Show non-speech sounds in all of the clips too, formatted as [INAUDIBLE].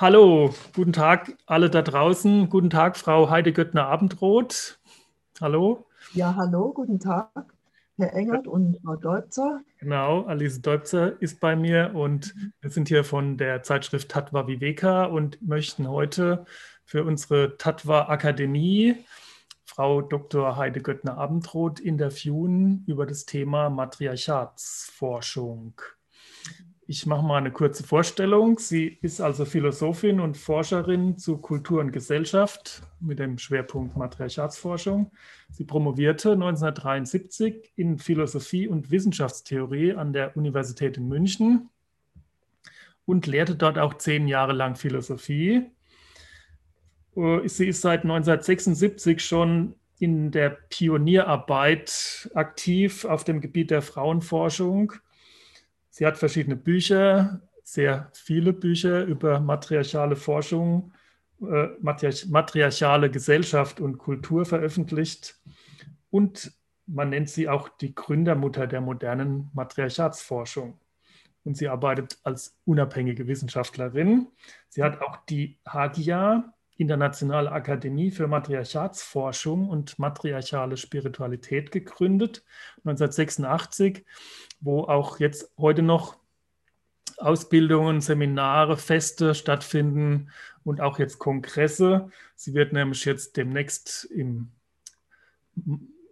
Hallo, guten Tag alle da draußen. Guten Tag, Frau Heide Göttner-Abendroth. Hallo. Ja, hallo, guten Tag, Herr Engert und Frau Deubzer. Genau, Alice Deubzer ist bei mir und wir sind hier von der Zeitschrift Tatva Viveka und möchten heute für unsere Tatva Akademie Frau Dr. Heide Göttner-Abendroth interviewen über das Thema Matriarchatsforschung. Ich mache mal eine kurze Vorstellung. Sie ist also Philosophin und Forscherin zu Kultur und Gesellschaft mit dem Schwerpunkt Matriarchatsforschung. Sie promovierte 1973 in Philosophie und Wissenschaftstheorie an der Universität in München und lehrte dort auch zehn Jahre lang Philosophie. Äh, sie ist seit 1976 schon in der Pionierarbeit aktiv auf dem Gebiet der Frauenforschung Sie hat verschiedene Bücher, sehr viele Bücher über matriarchale Forschung, äh, matriarchale Gesellschaft und Kultur veröffentlicht. Und man nennt sie auch die Gründermutter der modernen Matriarchatsforschung. Und sie arbeitet als unabhängige Wissenschaftlerin. Sie hat auch die Hagia, Internationale Akademie für Matriarchatsforschung und matriarchale Spiritualität gegründet, 1986 wo auch jetzt heute noch Ausbildungen, Seminare, Feste stattfinden und auch jetzt Kongresse. Sie wird nämlich jetzt demnächst im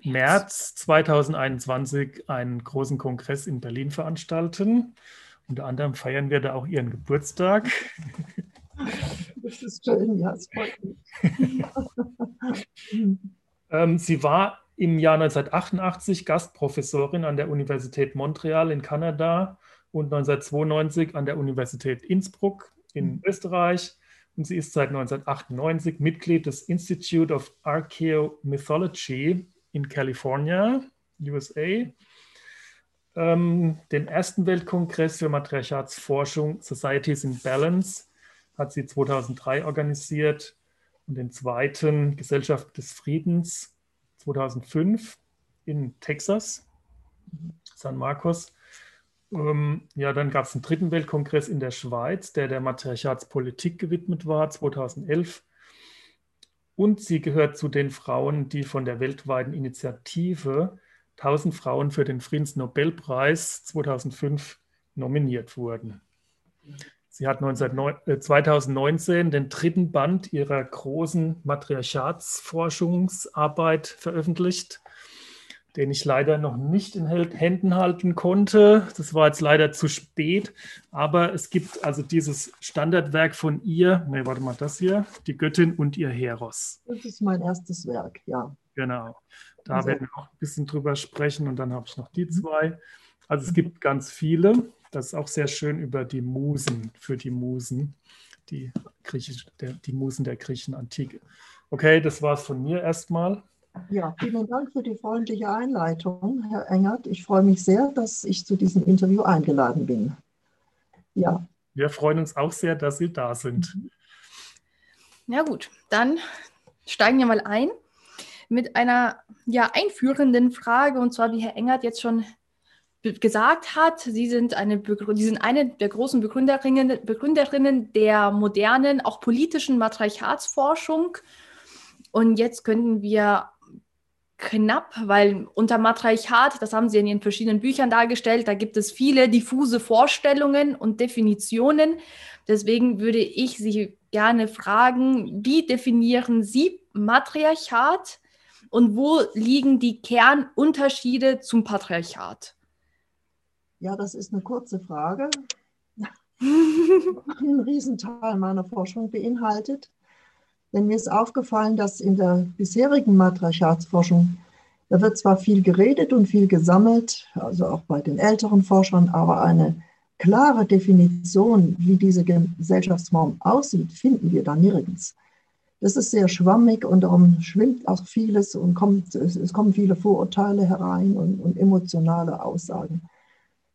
März 2021 einen großen Kongress in Berlin veranstalten. Unter anderem feiern wir da auch ihren Geburtstag. Das ist schön, ja, es freut mich. ähm, sie war im Jahr 1988 Gastprofessorin an der Universität Montreal in Kanada und 1992 an der Universität Innsbruck in mhm. Österreich. Und sie ist seit 1998 Mitglied des Institute of Archaeomythology in California, USA. Ähm, den ersten Weltkongress für Matriarchatsforschung Societies in Balance hat sie 2003 organisiert und den zweiten Gesellschaft des Friedens 2005 in Texas, San Marcos. Ähm, ja, dann gab es einen dritten Weltkongress in der Schweiz, der der Matriarchatspolitik gewidmet war, 2011. Und sie gehört zu den Frauen, die von der weltweiten Initiative 1000 Frauen für den Friedensnobelpreis 2005 nominiert wurden. Sie hat 19, 2019 äh, den dritten Band ihrer großen Matriarchatsforschungsarbeit veröffentlicht, den ich leider noch nicht in Händen halten konnte. Das war jetzt leider zu spät, aber es gibt also dieses Standardwerk von ihr, ne, warte mal, das hier, die Göttin und ihr Heros. Das ist mein erstes Werk, ja. Genau. Da also. werden wir noch ein bisschen drüber sprechen und dann habe ich noch die zwei. Also es gibt ganz viele. Das ist auch sehr schön über die Musen, für die Musen, die, Griechisch, der, die Musen der Griechen Antike. Okay, das war es von mir erstmal. Ja, vielen Dank für die freundliche Einleitung, Herr Engert. Ich freue mich sehr, dass ich zu diesem Interview eingeladen bin. Ja. Wir freuen uns auch sehr, dass Sie da sind. Ja gut, dann steigen wir mal ein mit einer ja, einführenden Frage. Und zwar, wie Herr Engert jetzt schon gesagt hat, Sie sind eine, Sie sind eine der großen Begründerinnen, Begründerinnen der modernen, auch politischen Matriarchatsforschung. Und jetzt könnten wir knapp, weil unter Matriarchat, das haben Sie in Ihren verschiedenen Büchern dargestellt, da gibt es viele diffuse Vorstellungen und Definitionen. Deswegen würde ich Sie gerne fragen, wie definieren Sie Matriarchat und wo liegen die Kernunterschiede zum Patriarchat? Ja, das ist eine kurze Frage. [LAUGHS] Ein Riesenteil meiner Forschung beinhaltet. Denn mir ist aufgefallen, dass in der bisherigen Matriarchatsforschung, da wird zwar viel geredet und viel gesammelt, also auch bei den älteren Forschern, aber eine klare Definition, wie diese Gesellschaftsform aussieht, finden wir da nirgends. Das ist sehr schwammig und darum schwimmt auch vieles und kommt, es kommen viele Vorurteile herein und, und emotionale Aussagen.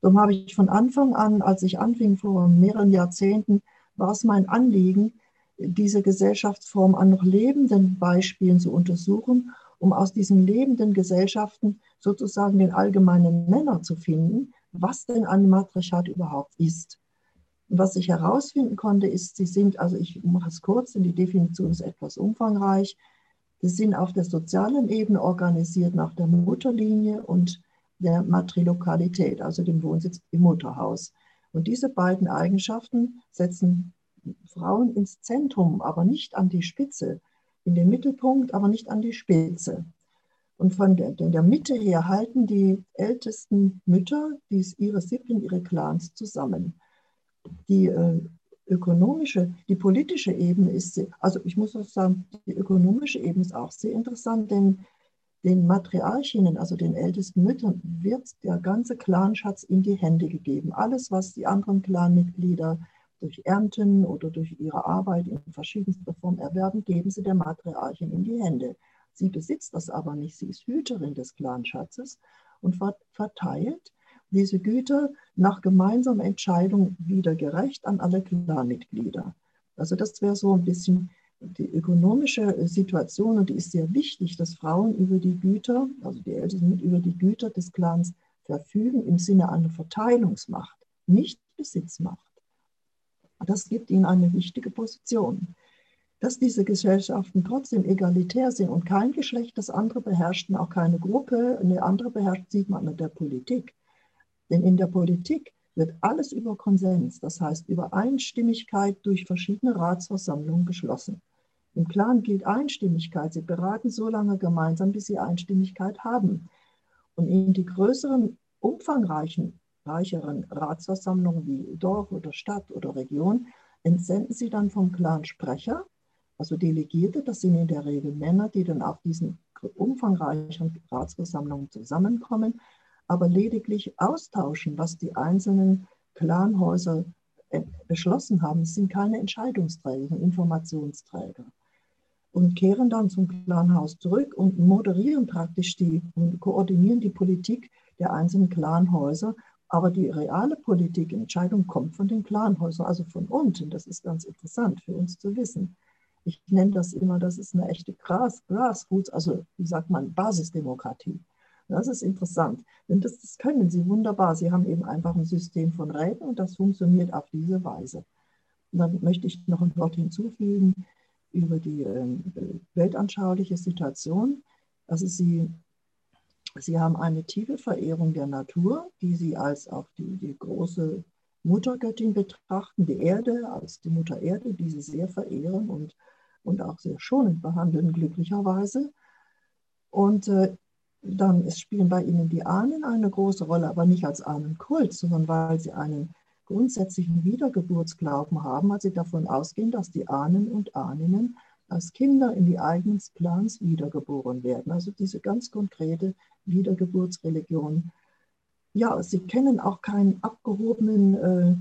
Darum habe ich von Anfang an, als ich anfing vor mehreren Jahrzehnten, war es mein Anliegen, diese Gesellschaftsform an noch lebenden Beispielen zu untersuchen, um aus diesen lebenden Gesellschaften sozusagen den allgemeinen Nenner zu finden, was denn ein Matriarchat überhaupt ist. Und was ich herausfinden konnte, ist, sie sind, also ich mache es kurz, denn die Definition ist etwas umfangreich, sie sind auf der sozialen Ebene organisiert nach der Mutterlinie und der Matrilokalität, also dem Wohnsitz im Mutterhaus. Und diese beiden Eigenschaften setzen Frauen ins Zentrum, aber nicht an die Spitze, in den Mittelpunkt, aber nicht an die Spitze. Und von der, der Mitte her halten die ältesten Mütter dies, ihre Sippen, ihre Clans zusammen. Die äh, ökonomische, die politische Ebene ist, also ich muss auch sagen, die ökonomische Ebene ist auch sehr interessant, denn den Matriarchinnen, also den ältesten Müttern, wird der ganze Clanschatz in die Hände gegeben. Alles, was die anderen Clanmitglieder durch Ernten oder durch ihre Arbeit in verschiedenster Form erwerben, geben sie der Matriarchin in die Hände. Sie besitzt das aber nicht. Sie ist Hüterin des Clanschatzes und verteilt diese Güter nach gemeinsamer Entscheidung wieder gerecht an alle Clanmitglieder. Also das wäre so ein bisschen die ökonomische Situation und die ist sehr wichtig, dass Frauen über die Güter, also die Ältesten über die Güter des Clans verfügen im Sinne einer Verteilungsmacht, nicht Besitzmacht. Das gibt ihnen eine wichtige Position. Dass diese Gesellschaften trotzdem egalitär sind und kein Geschlecht das andere beherrscht, auch keine Gruppe eine andere beherrscht, sieht man in der Politik. Denn in der Politik wird alles über Konsens, das heißt über Einstimmigkeit durch verschiedene Ratsversammlungen beschlossen. Im Clan gilt Einstimmigkeit. Sie beraten so lange gemeinsam, bis sie Einstimmigkeit haben. Und in die größeren, umfangreichen, reicheren Ratsversammlungen wie Dorf oder Stadt oder Region entsenden sie dann vom Clan Sprecher, also Delegierte, das sind in der Regel Männer, die dann auf diesen umfangreichen Ratsversammlungen zusammenkommen, aber lediglich austauschen, was die einzelnen Clanhäuser äh, beschlossen haben. Sind keine Entscheidungsträger, Informationsträger und kehren dann zum Clanhaus zurück und moderieren praktisch die und koordinieren die Politik der einzelnen Clanhäuser. Aber die reale Politik, Entscheidung kommt von den Clanhäusern, also von unten. Das ist ganz interessant für uns zu wissen. Ich nenne das immer, das ist eine echte Gras, Grassroots, also wie sagt man, Basisdemokratie. Das ist interessant, denn das, das können sie wunderbar. Sie haben eben einfach ein System von Räten und das funktioniert auf diese Weise. Und dann möchte ich noch ein Wort hinzufügen über die ähm, weltanschauliche Situation. Also sie, sie haben eine tiefe Verehrung der Natur, die sie als auch die, die große Muttergöttin betrachten, die Erde als die Mutter Erde, die sie sehr verehren und, und auch sehr schonend behandeln, glücklicherweise. Und äh, dann spielen bei ihnen die Ahnen eine große Rolle, aber nicht als Ahnenkult, sondern weil sie einen grundsätzlichen Wiedergeburtsglauben haben, als sie davon ausgehen, dass die Ahnen und Ahninnen als Kinder in die eigenen Plans wiedergeboren werden. Also diese ganz konkrete Wiedergeburtsreligion. Ja, sie kennen auch keinen abgehobenen äh,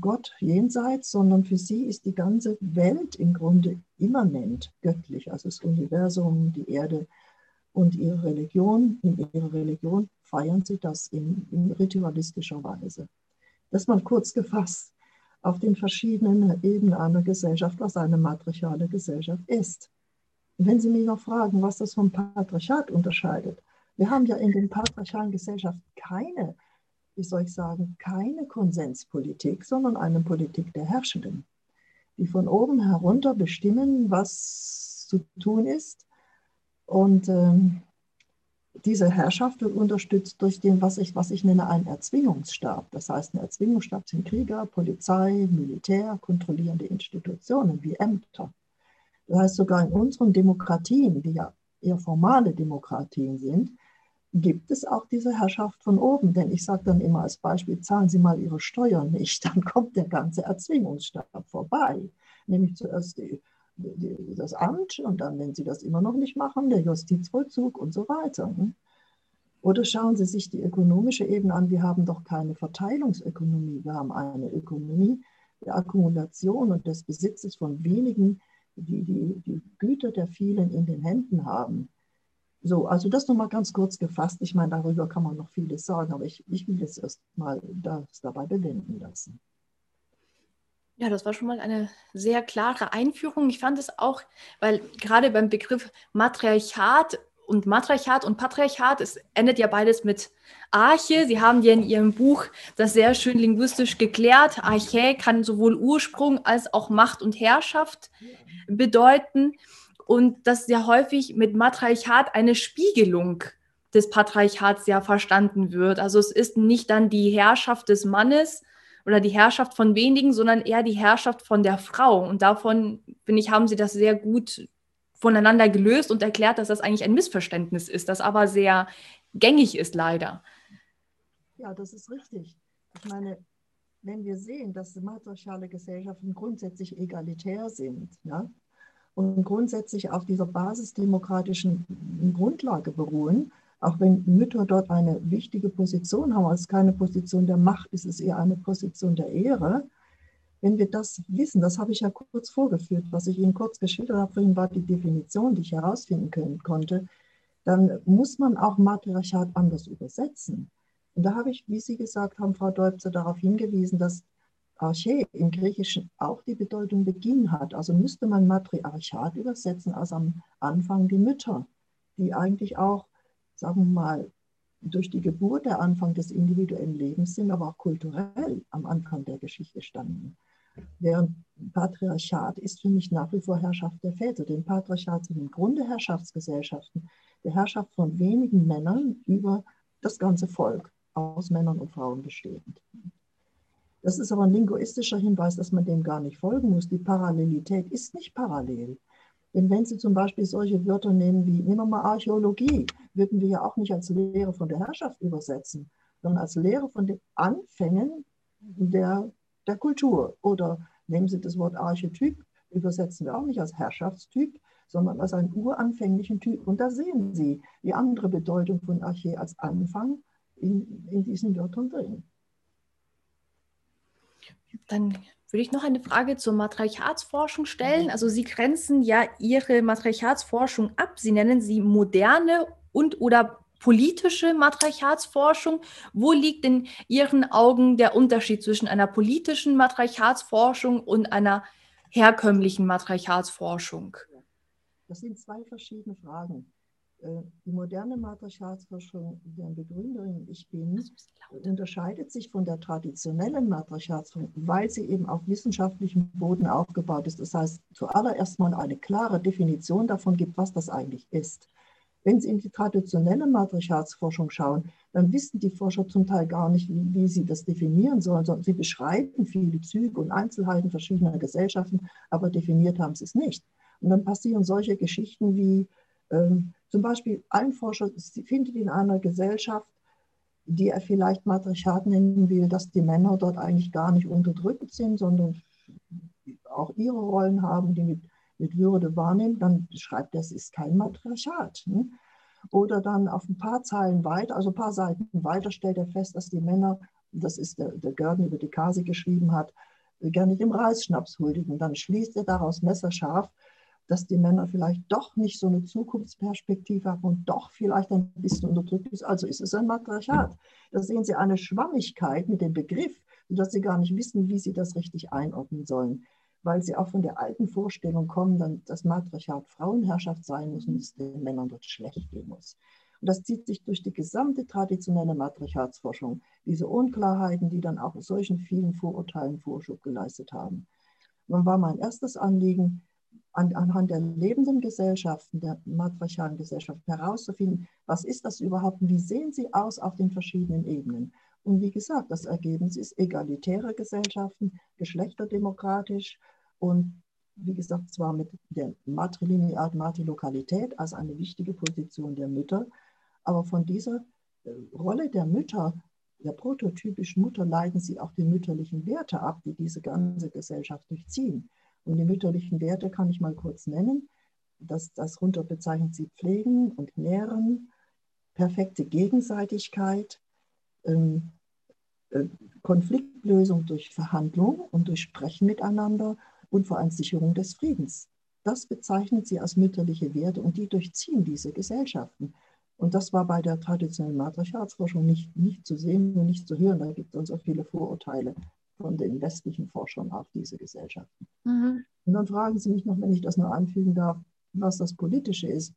Gott jenseits, sondern für sie ist die ganze Welt im Grunde immanent göttlich, also das Universum, die Erde und ihre Religion. In ihrer Religion feiern sie das in, in ritualistischer Weise dass man kurz gefasst auf den verschiedenen Ebenen einer Gesellschaft, was eine matriarchale Gesellschaft ist. Wenn Sie mich noch fragen, was das vom Patriarchat unterscheidet, wir haben ja in den patriarchalen Gesellschaften keine, wie soll ich sagen, keine Konsenspolitik, sondern eine Politik der Herrschenden, die von oben herunter bestimmen, was zu tun ist. Und ähm, diese Herrschaft wird unterstützt durch den, was ich, was ich nenne, einen Erzwingungsstab. Das heißt, ein Erzwingungsstab sind Krieger, Polizei, Militär, kontrollierende Institutionen wie Ämter. Das heißt, sogar in unseren Demokratien, die ja eher formale Demokratien sind, gibt es auch diese Herrschaft von oben. Denn ich sage dann immer als Beispiel, zahlen Sie mal Ihre Steuern nicht, [LAUGHS] dann kommt der ganze Erzwingungsstab vorbei. Nämlich zuerst die das Amt und dann, wenn Sie das immer noch nicht machen, der Justizvollzug und so weiter. Ne? Oder schauen Sie sich die ökonomische Ebene an. Wir haben doch keine Verteilungsökonomie. Wir haben eine Ökonomie der Akkumulation und des Besitzes von wenigen, die die, die Güter der vielen in den Händen haben. So, also das nochmal ganz kurz gefasst. Ich meine, darüber kann man noch vieles sagen, aber ich, ich will jetzt erst mal das dabei bewenden lassen. Ja, das war schon mal eine sehr klare Einführung. Ich fand es auch, weil gerade beim Begriff Matriarchat und Matriarchat und Patriarchat, es endet ja beides mit Arche. Sie haben ja in Ihrem Buch das sehr schön linguistisch geklärt. Arche kann sowohl Ursprung als auch Macht und Herrschaft bedeuten. Und dass ja häufig mit Matriarchat eine Spiegelung des Patriarchats ja verstanden wird. Also es ist nicht dann die Herrschaft des Mannes oder die Herrschaft von wenigen, sondern eher die Herrschaft von der Frau. Und davon, finde ich, haben Sie das sehr gut voneinander gelöst und erklärt, dass das eigentlich ein Missverständnis ist, das aber sehr gängig ist, leider. Ja, das ist richtig. Ich meine, wenn wir sehen, dass matriarchale Gesellschaften grundsätzlich egalitär sind ja, und grundsätzlich auf dieser basisdemokratischen Grundlage beruhen, auch wenn Mütter dort eine wichtige Position haben, es ist keine Position der Macht, es ist eher eine Position der Ehre, wenn wir das wissen, das habe ich ja kurz vorgeführt, was ich Ihnen kurz geschildert habe, vorhin war die Definition, die ich herausfinden können, konnte, dann muss man auch Matriarchat anders übersetzen. Und da habe ich, wie Sie gesagt haben, Frau Deubzer, darauf hingewiesen, dass Arche im Griechischen auch die Bedeutung Beginn hat. Also müsste man Matriarchat übersetzen als am Anfang die Mütter, die eigentlich auch, sagen wir mal, durch die Geburt der Anfang des individuellen Lebens sind, aber auch kulturell am Anfang der Geschichte standen. Während Patriarchat ist für mich nach wie vor Herrschaft der Väter. Denn Patriarchat sind im Grunde Herrschaftsgesellschaften, der Herrschaft von wenigen Männern über das ganze Volk, aus Männern und Frauen bestehend. Das ist aber ein linguistischer Hinweis, dass man dem gar nicht folgen muss. Die Parallelität ist nicht parallel. Denn wenn Sie zum Beispiel solche Wörter nehmen wie, nehmen wir mal Archäologie, würden wir ja auch nicht als Lehre von der Herrschaft übersetzen, sondern als Lehre von den Anfängen der der Kultur. Oder nehmen Sie das Wort Archetyp, übersetzen wir auch nicht als Herrschaftstyp, sondern als einen uranfänglichen Typ. Und da sehen Sie die andere Bedeutung von Arche als Anfang in, in diesen Wörtern drin. Dann würde ich noch eine Frage zur Matriarchatsforschung stellen. Also Sie grenzen ja Ihre Matriarchatsforschung ab. Sie nennen sie moderne und oder politische Matriarchatsforschung. Wo liegt in Ihren Augen der Unterschied zwischen einer politischen Matriarchatsforschung und einer herkömmlichen Matriarchatsforschung? Das sind zwei verschiedene Fragen. Äh, die moderne Matriarchatsforschung, deren Begründerin ich bin, unterscheidet sich von der traditionellen Matriarchatsforschung, weil sie eben auf wissenschaftlichem Boden aufgebaut ist. Das heißt, zuallererst mal eine klare Definition davon gibt, was das eigentlich ist. Wenn Sie in die traditionelle Matriarchatsforschung schauen, dann wissen die Forscher zum Teil gar nicht, wie, wie sie das definieren sollen, sondern sie beschreiben viele Züge und Einzelheiten verschiedener Gesellschaften, aber definiert haben sie es nicht. Und dann passieren solche Geschichten wie ähm, zum Beispiel ein Forscher findet in einer Gesellschaft, die er vielleicht Matriarchat nennen will, dass die Männer dort eigentlich gar nicht unterdrückt sind, sondern auch ihre Rollen haben, die mit mit Würde wahrnimmt, dann schreibt er, es ist kein Matriarchat. Ne? Oder dann auf ein paar Zeilen weiter, also ein paar Seiten weiter, stellt er fest, dass die Männer, das ist der, der Gerdon über die Kasi geschrieben hat, gerne dem Reisschnaps huldigen. Dann schließt er daraus messerscharf, dass die Männer vielleicht doch nicht so eine Zukunftsperspektive haben und doch vielleicht ein bisschen unterdrückt ist. Also ist es ein Matriarchat. Da sehen Sie eine Schwammigkeit mit dem Begriff, dass Sie gar nicht wissen, wie Sie das richtig einordnen sollen weil sie auch von der alten Vorstellung kommen, dass Matriarchat Frauenherrschaft sein muss und es den Männern dort schlecht gehen muss. Und das zieht sich durch die gesamte traditionelle Matriarchatsforschung, diese Unklarheiten, die dann auch solchen vielen Vorurteilen Vorschub geleistet haben. Nun war mein erstes Anliegen, an, anhand der lebenden Gesellschaften, der matriarchalen Gesellschaft herauszufinden, was ist das überhaupt und wie sehen sie aus auf den verschiedenen Ebenen. Und wie gesagt, das Ergebnis ist egalitäre Gesellschaften, geschlechterdemokratisch und wie gesagt, zwar mit der Matrilinear Matrilokalität als eine wichtige Position der Mütter, aber von dieser äh, Rolle der Mütter, der prototypischen Mutter, leiten sie auch die mütterlichen Werte ab, die diese ganze Gesellschaft durchziehen. Und die mütterlichen Werte kann ich mal kurz nennen. Das, das runter bezeichnet sie Pflegen und Nähren, perfekte Gegenseitigkeit, ähm, äh, Konfliktlösung durch Verhandlung und durch Sprechen miteinander und vor allem Sicherung des Friedens. Das bezeichnet sie als mütterliche Werte und die durchziehen diese Gesellschaften. Und das war bei der traditionellen Matriarchatsforschung nicht, nicht zu sehen und nicht zu hören. Da gibt es uns auch viele Vorurteile von den westlichen Forschern auf diese Gesellschaften. Mhm. Und dann fragen Sie mich noch, wenn ich das nur anfügen darf, was das Politische ist.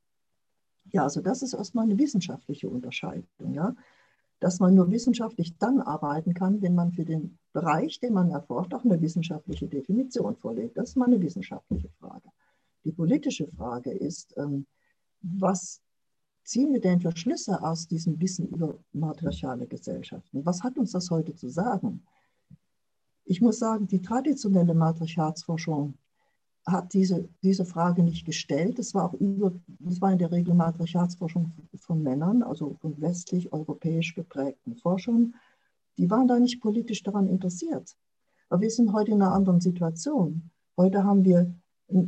Ja, also das ist erstmal eine wissenschaftliche Unterscheidung, ja. Dass man nur wissenschaftlich dann arbeiten kann, wenn man für den Bereich, den man erforscht, auch eine wissenschaftliche Definition vorlegt. Das ist mal eine wissenschaftliche Frage. Die politische Frage ist, ähm, was ziehen wir denn für Schlüsse aus diesem Wissen über matriarchale Gesellschaften? Was hat uns das heute zu sagen? Ich muss sagen, die traditionelle Matriarchatsforschung hat diese, diese Frage nicht gestellt. Das war auch über, das war in der Regel Matriarchatsforschung von Männern, also von westlich-europäisch geprägten Forschern. Die waren da nicht politisch daran interessiert. Aber wir sind heute in einer anderen Situation. Heute haben wir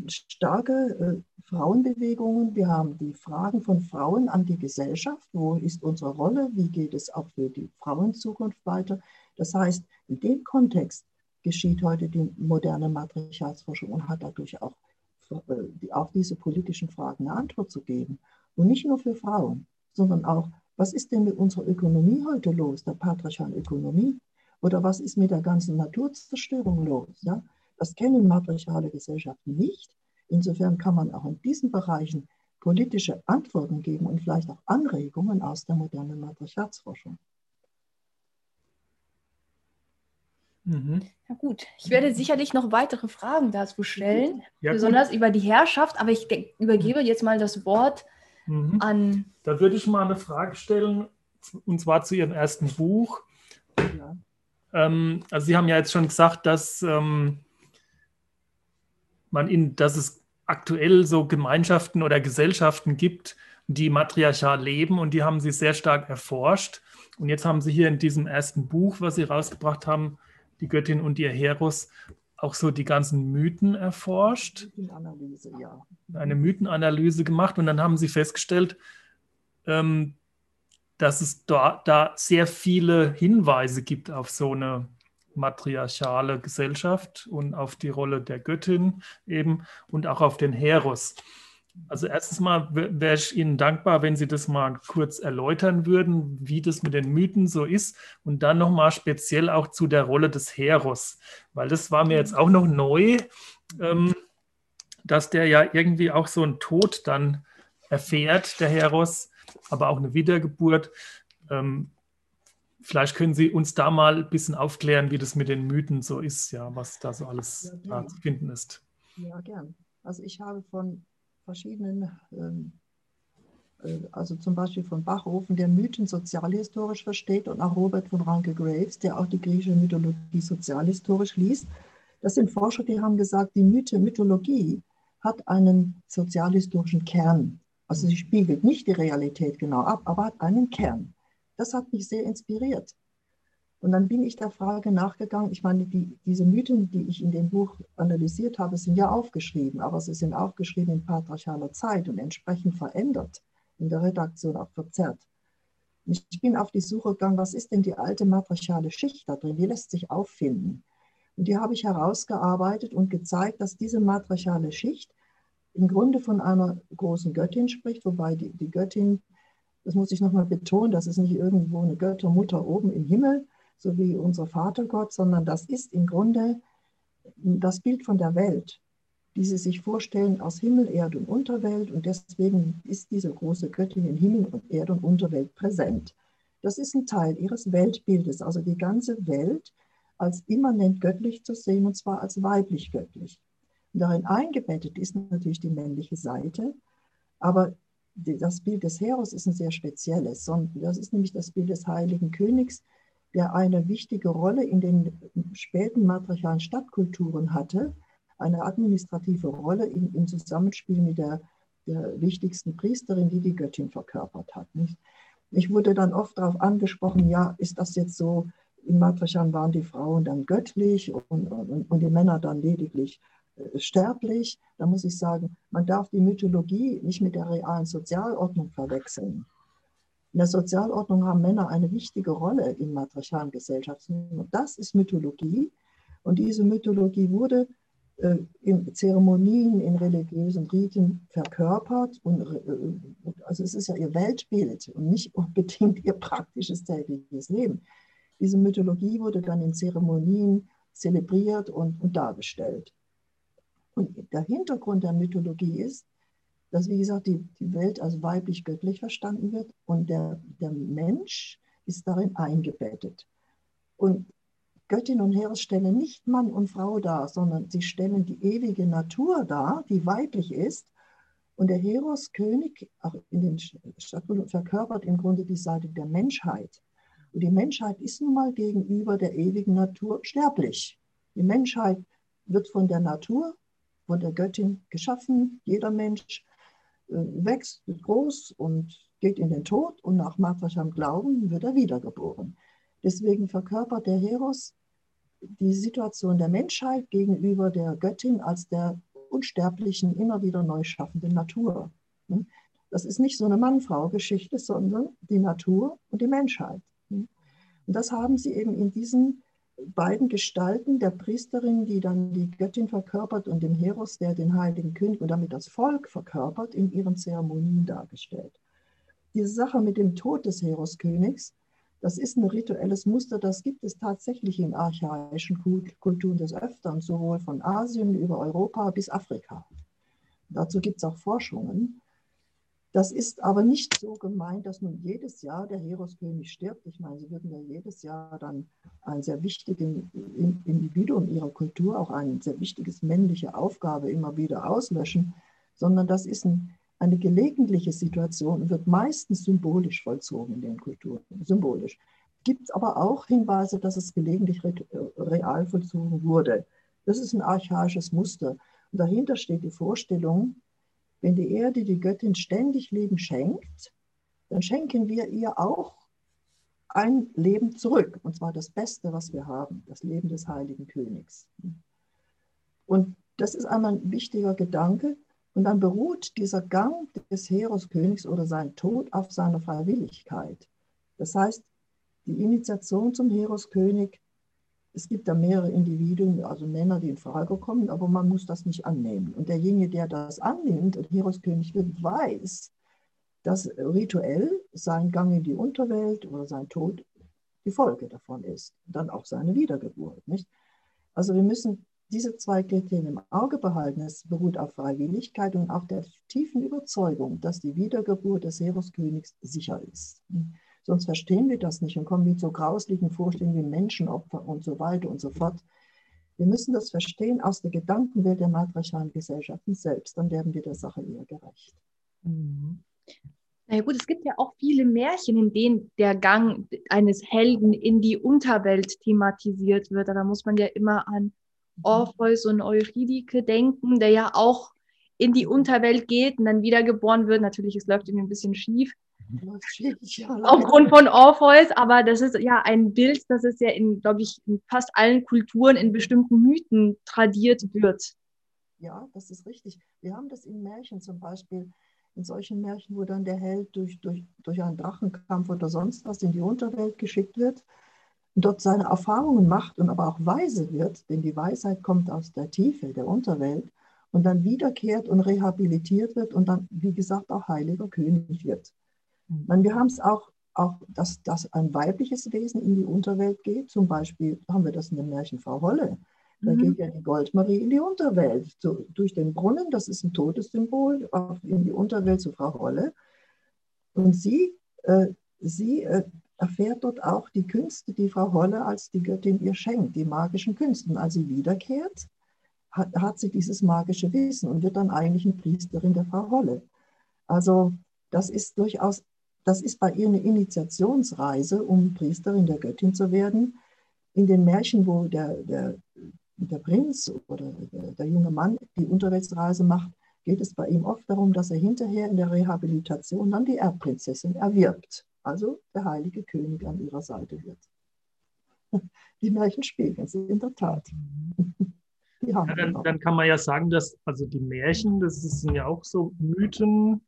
starke äh, Frauenbewegungen. Wir haben die Fragen von Frauen an die Gesellschaft. Wo ist unsere Rolle? Wie geht es auch für die Frauenzukunft weiter? Das heißt, in dem Kontext geschieht heute die moderne Matriarchatsforschung und hat dadurch auch äh, auf diese politischen Fragen eine Antwort zu geben. Und nicht nur für Frauen, sondern auch, was ist denn mit unserer Ökonomie heute los, der patriarchalen Ökonomie? Oder was ist mit der ganzen Naturzerstörung los? Ja? Das kennen matriarchale Gesellschaften nicht. Insofern kann man auch in diesen Bereichen politische Antworten geben und vielleicht auch Anregungen aus der modernen Matriarchatsforschung. Mhm. Ja gut, ich werde sicherlich noch weitere Fragen dazu stellen, ja, besonders gut. über die Herrschaft, aber ich übergebe jetzt mal das Wort mhm. an. Da würde ich mal eine Frage stellen, und zwar zu Ihrem ersten Buch. Ja. Ähm, also Sie haben ja jetzt schon gesagt, dass ähm, man in, dass es aktuell so Gemeinschaften oder Gesellschaften gibt, die matriarchal leben und die haben Sie sehr stark erforscht. Und jetzt haben Sie hier in diesem ersten Buch, was Sie rausgebracht haben, die Göttin und ihr Heros auch so die ganzen Mythen erforscht. Mythenanalyse, ja. Eine Mythenanalyse gemacht und dann haben sie festgestellt, ähm, dass es da, da sehr viele Hinweise gibt auf so eine matriarchale Gesellschaft und auf die Rolle der Göttin eben und auch auf den Heros. Also erstens mal wäre ich Ihnen dankbar, wenn Sie das mal kurz erläutern würden, wie das mit den Mythen so ist und dann nochmal speziell auch zu der Rolle des Heros, weil das war mir jetzt auch noch neu, ähm, dass der ja irgendwie auch so einen Tod dann erfährt, der Heros, aber auch eine Wiedergeburt. Ähm, vielleicht können Sie uns da mal ein bisschen aufklären, wie das mit den Mythen so ist, ja, was da so alles ja, zu finden ist. Ja, gern. Also ich habe von verschiedenen, ähm, äh, also zum Beispiel von Bachhofen, der Mythen sozialhistorisch versteht, und auch Robert von Ranke-Graves, der auch die griechische Mythologie sozialhistorisch liest. Das sind Forscher, die haben gesagt, die Mythe, Mythologie hat einen sozialhistorischen Kern. Also sie spiegelt nicht die Realität genau ab, aber hat einen Kern. Das hat mich sehr inspiriert. Und dann bin ich der Frage nachgegangen, ich meine, die, diese Mythen, die ich in dem Buch analysiert habe, sind ja aufgeschrieben, aber sie sind aufgeschrieben in patriarchaler Zeit und entsprechend verändert, in der Redaktion auch verzerrt. Ich bin auf die Suche gegangen, was ist denn die alte matriarchale Schicht da drin, die lässt sich auffinden. Und die habe ich herausgearbeitet und gezeigt, dass diese matriarchale Schicht im Grunde von einer großen Göttin spricht, wobei die, die Göttin, das muss ich nochmal betonen, das ist nicht irgendwo eine Göttermutter oben im Himmel, so wie unser Vatergott, sondern das ist im Grunde das Bild von der Welt, die sie sich vorstellen aus Himmel, Erde und Unterwelt. Und deswegen ist diese große Göttin in Himmel und Erde und Unterwelt präsent. Das ist ein Teil ihres Weltbildes, also die ganze Welt als immanent göttlich zu sehen, und zwar als weiblich göttlich. Und darin eingebettet ist natürlich die männliche Seite, aber das Bild des Heros ist ein sehr spezielles. Das ist nämlich das Bild des heiligen Königs, der eine wichtige Rolle in den späten matriarchalen Stadtkulturen hatte, eine administrative Rolle im, im Zusammenspiel mit der, der, wichtigsten Priesterin, die die Göttin verkörpert hat. Nicht? Ich wurde dann oft darauf angesprochen, ja, ist das jetzt so, im Matriarchan waren die Frauen dann göttlich und, und, und die Männer dann lediglich äh, sterblich. Da muss ich sagen, man darf die Mythologie nicht mit der realen Sozialordnung verwechseln. In der Sozialordnung haben Männer eine wichtige Rolle in matriarchalen Gesellschaften. Und das ist Mythologie. Und diese Mythologie wurde äh, in Zeremonien, in religiösen Riten verkörpert. Und, äh, also es ist ja ihr Weltbild und nicht unbedingt ihr praktisches tägliches Leben. Diese Mythologie wurde dann in Zeremonien zelebriert und, und dargestellt. Und der Hintergrund der Mythologie ist, dass, wie gesagt, die, die Welt als weiblich-göttlich verstanden wird und der, der Mensch ist darin eingebettet. Und Göttin und Heros stellen nicht Mann und Frau dar, sondern sie stellen die ewige Natur dar, die weiblich ist. Und der Heros König, auch in den Statuen, verkörpert im Grunde die Seite der Menschheit. Und die Menschheit ist nun mal gegenüber der ewigen Natur sterblich. Die Menschheit wird von der Natur, von der Göttin geschaffen. Jeder Mensch wächst, wird groß und geht in den Tod und nach Matracham Glauben wird er wiedergeboren. Deswegen verkörpert der Heros die Situation der Menschheit gegenüber der Göttin als der unsterblichen, immer wieder neu schaffenden Natur. Das ist nicht so eine Mann-Frau-Geschichte, sondern die Natur und die Menschheit. Und das haben sie eben in diesen beiden Gestalten der Priesterin, die dann die Göttin verkörpert, und dem Heros, der den heiligen König und damit das Volk verkörpert, in ihren Zeremonien dargestellt. Diese Sache mit dem Tod des Heroskönigs das ist ein rituelles Muster, das gibt es tatsächlich in archaischen Kulturen des Öfteren, sowohl von Asien über Europa bis Afrika. Dazu gibt es auch Forschungen. Das ist aber nicht so gemeint, dass nun jedes Jahr der Heroskönig stirbt. Ich meine, sie würden ja jedes Jahr dann ein sehr wichtiges Individuum ihrer Kultur, auch eine sehr wichtiges männliche Aufgabe immer wieder auslöschen, sondern das ist ein eine gelegentliche Situation wird meistens symbolisch vollzogen in den Kulturen, symbolisch. Gibt es aber auch Hinweise, dass es gelegentlich real vollzogen wurde. Das ist ein archaisches Muster. Und dahinter steht die Vorstellung, wenn die Erde die Göttin ständig Leben schenkt, dann schenken wir ihr auch ein Leben zurück. Und zwar das Beste, was wir haben, das Leben des heiligen Königs. Und das ist einmal ein wichtiger Gedanke, und dann beruht dieser Gang des Heereskönigs oder sein Tod auf seiner Freiwilligkeit. Das heißt, die Initiation zum Heereskönig, es gibt da mehrere Individuen, also Männer, die in Frage kommen, aber man muss das nicht annehmen. Und derjenige, der das annimmt und Heereskönig wird, weiß, dass rituell sein Gang in die Unterwelt oder sein Tod die Folge davon ist. Und dann auch seine Wiedergeburt. Nicht? Also wir müssen diese zwei Kriterien im Auge behalten. Es beruht auf Freiwilligkeit und auf der tiefen Überzeugung, dass die Wiedergeburt des Heereskönigs sicher ist. Sonst verstehen wir das nicht und kommen mit so grauslichen Vorstellungen wie Menschenopfer und so weiter und so fort. Wir müssen das verstehen aus der Gedankenwelt der matriarchalen Gesellschaften selbst, dann werden wir der Sache eher gerecht. Mhm. Na ja gut, es gibt ja auch viele Märchen, in denen der Gang eines Helden in die Unterwelt thematisiert wird. Da muss man ja immer an Orpheus und Eurydike denken, der ja auch in die Unterwelt geht und dann wiedergeboren wird. Natürlich, es läuft irgendwie ein bisschen schief. Aufgrund von Orpheus, aber das ist ja ein Bild, das ist ja in, glaube ich, in fast allen Kulturen in bestimmten Mythen tradiert wird. Ja, das ist richtig. Wir haben das in Märchen zum Beispiel, in solchen Märchen, wo dann der Held durch, durch, durch einen Drachenkampf oder sonst was in die Unterwelt geschickt wird dort seine Erfahrungen macht und aber auch weise wird, denn die Weisheit kommt aus der Tiefe der Unterwelt und dann wiederkehrt und rehabilitiert wird und dann, wie gesagt, auch heiliger König wird. Meine, wir haben es auch, auch dass, dass ein weibliches Wesen in die Unterwelt geht. Zum Beispiel haben wir das in dem Märchen Frau Holle. Da mhm. geht ja die Goldmarie in die Unterwelt. So, durch den Brunnen, das ist ein Todessymbol, in die Unterwelt zu Frau Holle. Und sie, äh, sie äh, erfährt dort auch die Künste, die Frau Holle als die Göttin ihr schenkt, die magischen Künste. als sie wiederkehrt, hat, hat sie dieses magische Wissen und wird dann eigentlich eine Priesterin der Frau Holle. Also das ist durchaus, das ist bei ihr eine Initiationsreise, um Priesterin der Göttin zu werden. In den Märchen, wo der, der, der Prinz oder der, der junge Mann die Unterweltsreise macht, geht es bei ihm oft darum, dass er hinterher in der Rehabilitation dann die Erbprinzessin erwirbt also der heilige König an ihrer Seite wird. [LAUGHS] Die Märchen spiegeln sie in der Tat. [LAUGHS] Ja, dann, dann, kann man ja sagen, dass also die Märchen, das sind ja auch so Mythen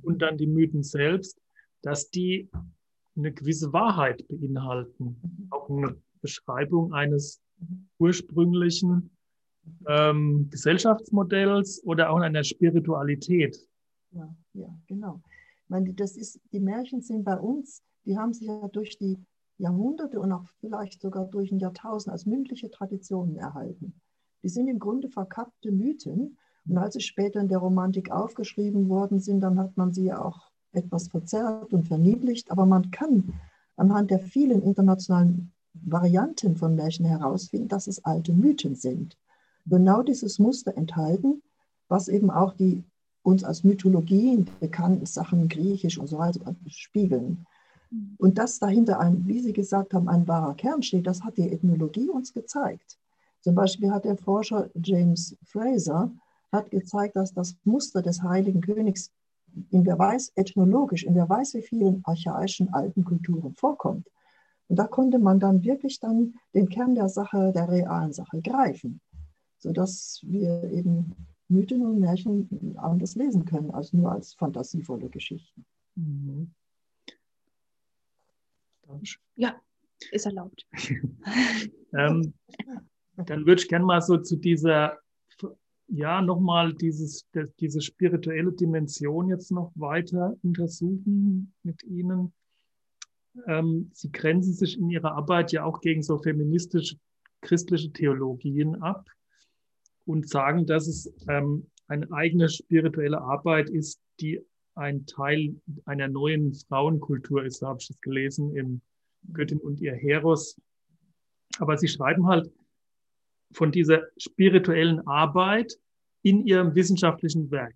und dann die Mythen selbst, dass die eine gewisse Wahrheit beinhalten. Auch eine Beschreibung eines ursprünglichen ähm, Gesellschaftsmodells oder auch einer Spiritualität. Ja, ja, genau. Ich meine, das ist, die Märchen sind bei uns, die haben sich ja durch die Jahrhunderte und auch vielleicht sogar durch ein Jahrtausend als mündliche Traditionen erhalten. Die sind im Grunde verkappte Mythen Und als sie später in der Romantik aufgeschrieben worden sind, dann hat man sie auch etwas verzerrt und verniedlicht. Aber man kann anhand der vielen internationalen Varianten von Märchen herausfinden, dass es alte Mythen sind. Genau dieses Muster enthalten, was eben auch die uns als Mythologie bekannten Sachen, griechisch und so weiter, spiegeln. Mhm. Und dass dahinter ein, wie Sie gesagt haben, ein wahrer Kern steht, das hat die Ethnologie uns gezeigt. Zum Beispiel hat der Forscher James Fraser hat gezeigt, dass das Muster des Heiligen Königs in wer weiß, ethnologisch, in wer weiß, wie vielen archaischen alten Kulturen vorkommt. Und da konnte man dann wirklich dann den Kern der Sache, der realen Sache greifen, sodass wir eben Mythen und Märchen anders lesen können, als nur als fantasievolle Geschichten. Mhm. Ja, ist erlaubt. [LAUGHS] ähm, dann würde ich gerne mal so zu dieser, ja, nochmal diese spirituelle Dimension jetzt noch weiter untersuchen mit Ihnen. Ähm, Sie grenzen sich in Ihrer Arbeit ja auch gegen so feministische christliche Theologien ab und sagen, dass es ähm, eine eigene spirituelle Arbeit ist, die ein Teil einer neuen Frauenkultur ist. Da habe ich das gelesen in Göttin und ihr Heros. Aber sie schreiben halt von dieser spirituellen Arbeit in ihrem wissenschaftlichen Werk.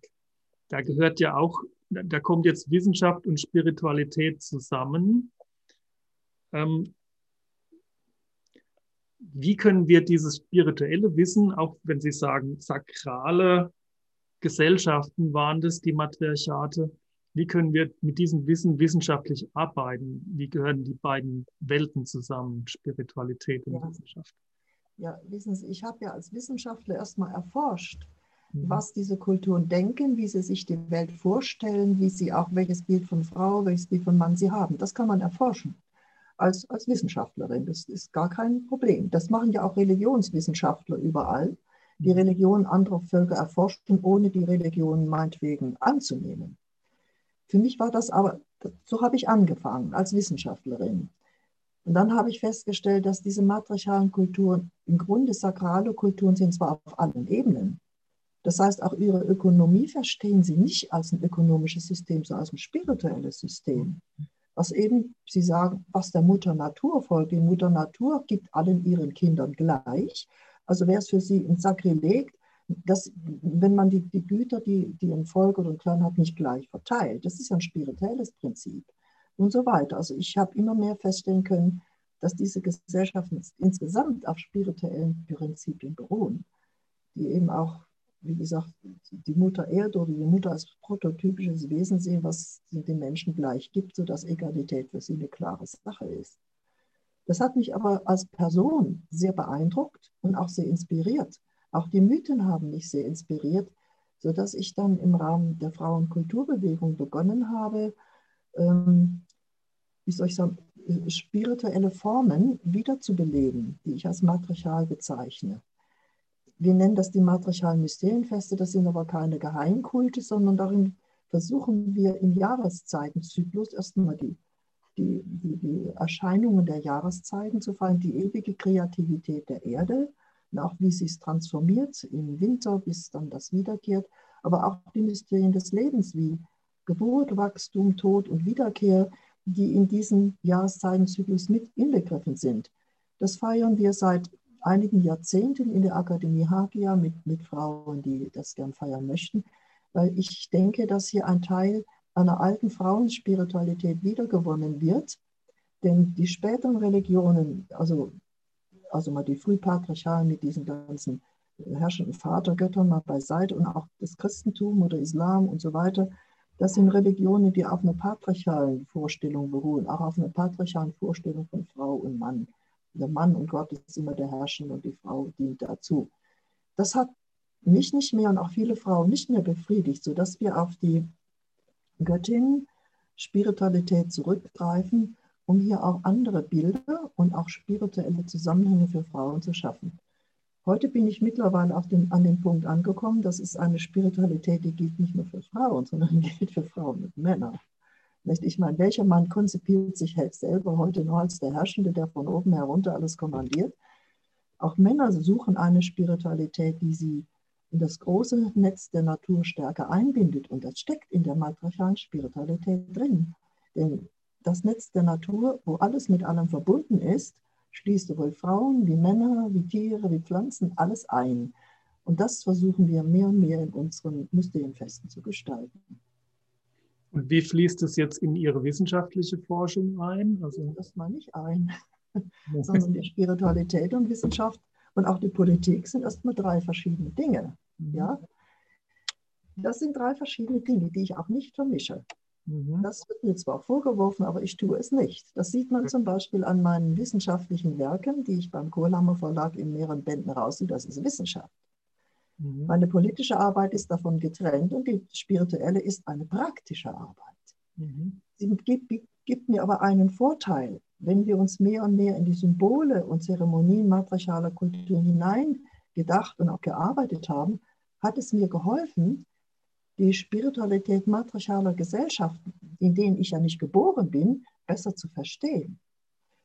Da gehört ja auch, da kommt jetzt Wissenschaft und Spiritualität zusammen. Ähm, wie können wir dieses spirituelle Wissen, auch wenn Sie sagen, sakrale Gesellschaften waren das, die Matriarchate, wie können wir mit diesem Wissen wissenschaftlich arbeiten? Wie gehören die beiden Welten zusammen, Spiritualität und ja. Wissenschaft? Ja, wissen Sie, ich habe ja als Wissenschaftler erstmal erforscht, mhm. was diese Kulturen denken, wie sie sich die Welt vorstellen, wie sie auch welches Bild von Frau, welches Bild von Mann sie haben. Das kann man erforschen als, als Wissenschaftlerin. Das ist gar kein Problem. Das machen ja auch Religionswissenschaftler überall, die mhm. Religion anderer Völker erforschen, ohne die Religion meinetwegen anzunehmen. Für mich war das aber, so habe ich angefangen als Wissenschaftlerin. Und dann habe ich festgestellt, dass diese matriarchalen Kulturen im Grunde sakrale Kulturen sind, zwar auf allen Ebenen. Das heißt, auch ihre Ökonomie verstehen sie nicht als ein ökonomisches System, sondern als ein spirituelles System was eben, Sie sagen, was der Mutter Natur folgt. Die Mutter Natur gibt allen ihren Kindern gleich. Also wäre es für sie ein Sakrileg, dass, wenn man die, die Güter, die, die ein Volk oder ein Clan hat, nicht gleich verteilt. Das ist ja ein spirituelles Prinzip und so weiter. Also ich habe immer mehr feststellen können, dass diese Gesellschaften insgesamt auf spirituellen Prinzipien beruhen, die eben auch wie gesagt, die Mutter Erde oder die Mutter als prototypisches Wesen sehen, was den Menschen gleich gibt, sodass Egalität für sie eine klare Sache ist. Das hat mich aber als Person sehr beeindruckt und auch sehr inspiriert. Auch die Mythen haben mich sehr inspiriert, sodass ich dann im Rahmen der Frauenkulturbewegung begonnen habe, ähm, wie soll ich sagen, spirituelle Formen wiederzubeleben, die ich als matriarchal bezeichne. Wir nennen das die matriarchalen Mysterienfeste, das sind aber keine Geheimkulte, sondern darin versuchen wir im Jahreszeitenzyklus erstmal die, die, die, die Erscheinungen der Jahreszeiten zu feiern, die ewige Kreativität der Erde und auch wie sie es transformiert im Winter, bis dann das wiederkehrt, aber auch die Mysterien des Lebens wie Geburt, Wachstum, Tod und Wiederkehr, die in diesem Jahreszeitenzyklus mit inbegriffen sind. Das feiern wir seit einigen Jahrzehnten in der Akademie Hagia mit, mit Frauen, die das gern feiern möchten, weil ich denke, dass hier ein Teil einer alten Frauenspiritualität wiedergewonnen wird. Denn die späteren Religionen, also, also mal die Frühpatriarchalen mit diesen ganzen herrschenden Vatergöttern mal beiseite und auch das Christentum oder Islam und so weiter, das sind Religionen, die auf einer patriarchalen Vorstellung beruhen, auch auf einer patriarchalen Vorstellung von Frau und Mann der Mann und Gott ist immer der Herrschende und die Frau dient dazu. Das hat mich nicht mehr und auch viele Frauen nicht mehr befriedigt, sodass wir auf die Göttin Spiritualität zurückgreifen, um hier auch andere Bilder und auch spirituelle Zusammenhänge für Frauen zu schaffen. Heute bin ich mittlerweile den, an dem Punkt angekommen, das ist eine Spiritualität, die gilt nicht nur für Frauen, sondern [LAUGHS] gilt für Frauen und Männer. Ich meine, welcher Mann konzipiert sich selber heute nur als der Herrschende, der von oben herunter alles kommandiert? Auch Männer suchen eine Spiritualität, die sie in das große Netz der Natur stärker einbindet. Und das steckt in der matriarchalen Spiritualität drin. Denn das Netz der Natur, wo alles mit allem verbunden ist, schließt sowohl Frauen wie Männer, wie Tiere, wie Pflanzen, alles ein. Und das versuchen wir mehr und mehr in unseren Mysterienfesten zu gestalten. Und wie fließt es jetzt in Ihre wissenschaftliche Forschung ein? Also das mal nicht ein, [LAUGHS] sondern die Spiritualität und Wissenschaft und auch die Politik sind erstmal drei verschiedene Dinge. Mhm. Ja? Das sind drei verschiedene Dinge, die ich auch nicht vermische. Mhm. Das wird mir zwar vorgeworfen, aber ich tue es nicht. Das sieht man zum Beispiel an meinen wissenschaftlichen Werken, die ich beim Kohlhammer Verlag in mehreren Bänden raussehe. Das ist Wissenschaft. Mhm. Meine politische Arbeit ist davon getrennt und die spirituelle ist eine praktische Arbeit. Mhm. Sie gibt, gibt mir aber einen Vorteil wenn wir uns mehr und mehr in die Symbole und Zeremonien matriarchaler Kulturen hineingedacht und auch gearbeitet haben, hat es mir geholfen, die Spiritualität matriarchaler Gesellschaften, in denen ich ja nicht geboren bin, besser zu verstehen.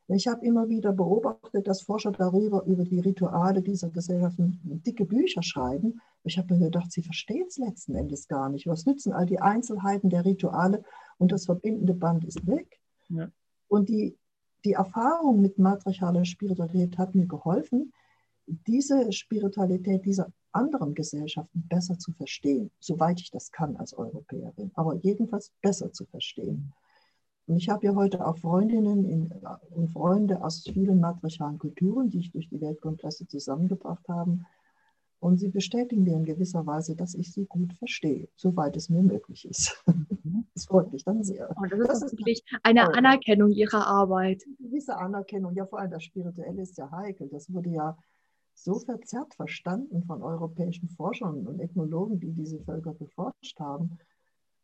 Ich habe immer wieder beobachtet, dass Forscher darüber, über die Rituale dieser Gesellschaften dicke Bücher schreiben. Ich habe mir gedacht, sie verstehen es letzten Endes gar nicht. Was nützen all die Einzelheiten der Rituale und das verbindende Band ist weg? Ja. Und die die Erfahrung mit matriarchaler Spiritualität hat mir geholfen, diese Spiritualität dieser anderen Gesellschaften besser zu verstehen, soweit ich das kann als Europäerin, aber jedenfalls besser zu verstehen. Und ich habe ja heute auch Freundinnen in, und Freunde aus vielen matriarchalen Kulturen, die ich durch die Weltkongresse zusammengebracht habe, und sie bestätigen mir in gewisser Weise, dass ich sie gut verstehe, soweit es mir möglich ist. Mhm. [LAUGHS] Das freut mich dann sehr. Oh, das, das, ist wirklich eine toll. Anerkennung Ihrer Arbeit. Eine gewisse Anerkennung, ja vor allem das Spirituelle ist ja heikel. Das wurde ja so verzerrt verstanden von europäischen Forschern und Ethnologen, die diese Völker beforscht haben.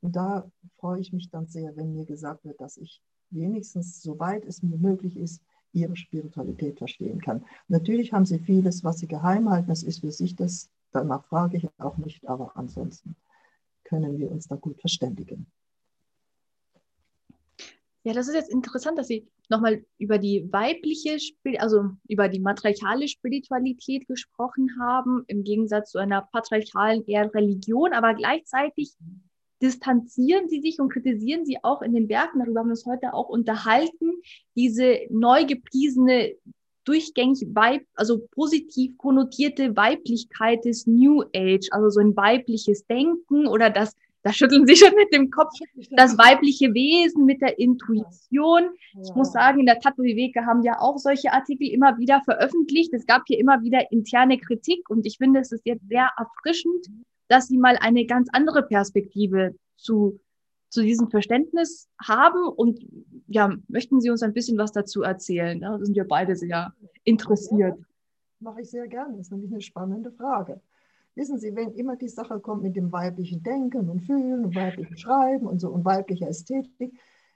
Und da freue ich mich dann sehr, wenn mir gesagt wird, dass ich wenigstens, soweit es mir möglich ist, ihre Spiritualität verstehen kann. Natürlich haben sie vieles, was sie geheim halten, das ist für sich das, danach frage ich auch nicht, aber ansonsten können wir uns da gut verständigen. Ja, das ist jetzt interessant, dass Sie nochmal über die weibliche, also über die matriarchale Spiritualität gesprochen haben, im Gegensatz zu einer patriarchalen eher Religion, aber gleichzeitig distanzieren sie sich und kritisieren sie auch in den Werken, darüber haben wir uns heute auch unterhalten, diese neu gepriesene durchgängig weib, also positiv konnotierte Weiblichkeit des New Age, also so ein weibliches Denken oder das, da schütteln sie schon mit dem Kopf, das weibliche Wesen mit der Intuition. Ich muss sagen, in der Tattoo Viveke haben ja auch solche Artikel immer wieder veröffentlicht. Es gab hier immer wieder interne Kritik und ich finde, es ist jetzt sehr erfrischend, dass sie mal eine ganz andere Perspektive zu, zu diesem Verständnis haben. Und ja, möchten Sie uns ein bisschen was dazu erzählen? Da sind wir beide sehr interessiert. Ja, mache ich sehr gerne. Das ist nämlich eine spannende Frage. Wissen Sie, wenn immer die Sache kommt mit dem weiblichen Denken und Fühlen und weiblichen Schreiben und so und weiblicher Ästhetik,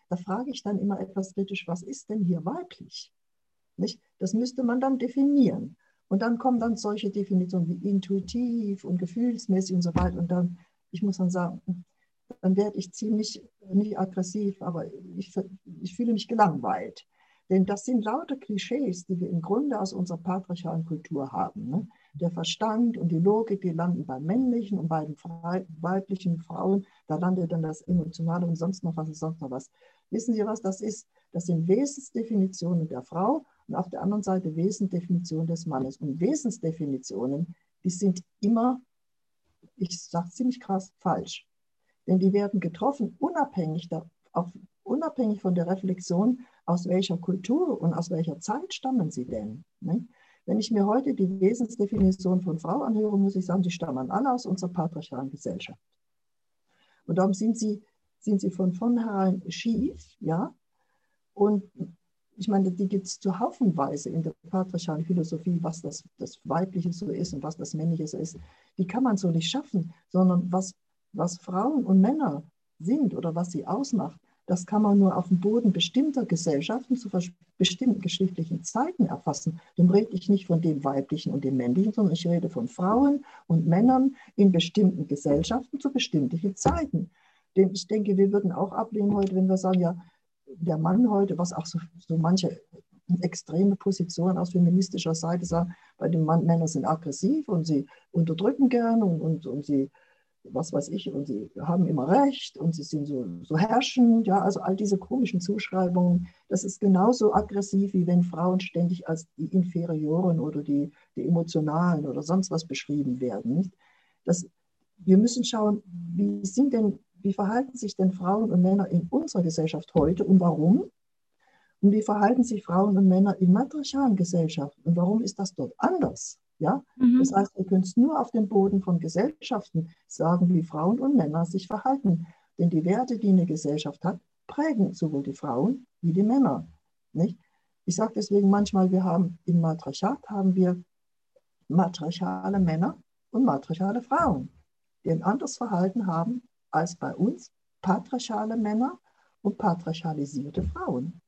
da frage ich dann immer etwas kritisch, was ist denn hier weiblich? Nicht? Das müsste man dann definieren. Und dann kommen dann solche Definitionen wie intuitiv und gefühlsmäßig und so weiter. Und dann, ich muss dann sagen, dann werde ich ziemlich, nicht aggressiv, aber ich, ich fühle mich gelangweilt. Denn das sind lauter Klischees, die wir im Grunde aus unserer patriarchalen Kultur haben. Ne? Der Verstand und die Logik, die landen beim männlichen und bei den weiblichen Frauen, da landet dann das Emotionale und sonst noch was und sonst noch was. Wissen Sie, was das ist? Das sind Wesensdefinitionen der Frau und auf der anderen Seite Wesensdefinitionen des Mannes. Und Wesensdefinitionen, die sind immer, ich sage ziemlich krass, falsch. Denn die werden getroffen, unabhängig, da, auch unabhängig von der Reflexion, aus welcher Kultur und aus welcher Zeit stammen sie denn. Ne? Wenn ich mir heute die Wesensdefinition von Frau anhöre, muss ich sagen, die stammen alle aus unserer patriarchalen Gesellschaft. Und darum sind sie, sind sie von vornherein schief, ja. Und ich meine, die gibt es zu haufenweise in der patriarchalen Philosophie, was das, das Weibliche so ist und was das Männliche so ist. Die kann man so nicht schaffen, sondern was, was Frauen und Männer sind oder was sie ausmacht, das kann man nur auf dem Boden bestimmter Gesellschaften zu bestimmten geschichtlichen Zeiten erfassen. Dann rede ich nicht von dem Weiblichen und dem Männlichen, sondern ich rede von Frauen und Männern in bestimmten Gesellschaften zu bestimmten Zeiten. Denn ich denke, wir würden auch ablehnen heute, wenn wir sagen, ja, der Mann heute, was auch so, so manche extreme Positionen aus feministischer Seite sagen, bei den Mann, Männer sind aggressiv und sie unterdrücken gern und, und, und sie, was weiß ich, und sie haben immer recht und sie sind so, so herrschend. Ja, also all diese komischen Zuschreibungen, das ist genauso aggressiv, wie wenn Frauen ständig als die Inferioren oder die, die Emotionalen oder sonst was beschrieben werden. Nicht? Das, wir müssen schauen, wie sind denn wie verhalten sich denn Frauen und Männer in unserer Gesellschaft heute und warum? Und wie verhalten sich Frauen und Männer in matriarchalen Gesellschaften und warum ist das dort anders? Ja? Mhm. Das heißt, wir können es nur auf dem Boden von Gesellschaften sagen, wie Frauen und Männer sich verhalten. Denn die Werte, die eine Gesellschaft hat, prägen sowohl die Frauen wie die Männer. Nicht? Ich sage deswegen manchmal, wir haben im Matriarchat haben wir matriarchale Männer und matriarchale Frauen, die ein anderes Verhalten haben als bei uns patriarchale Männer und patriarchalisierte Frauen.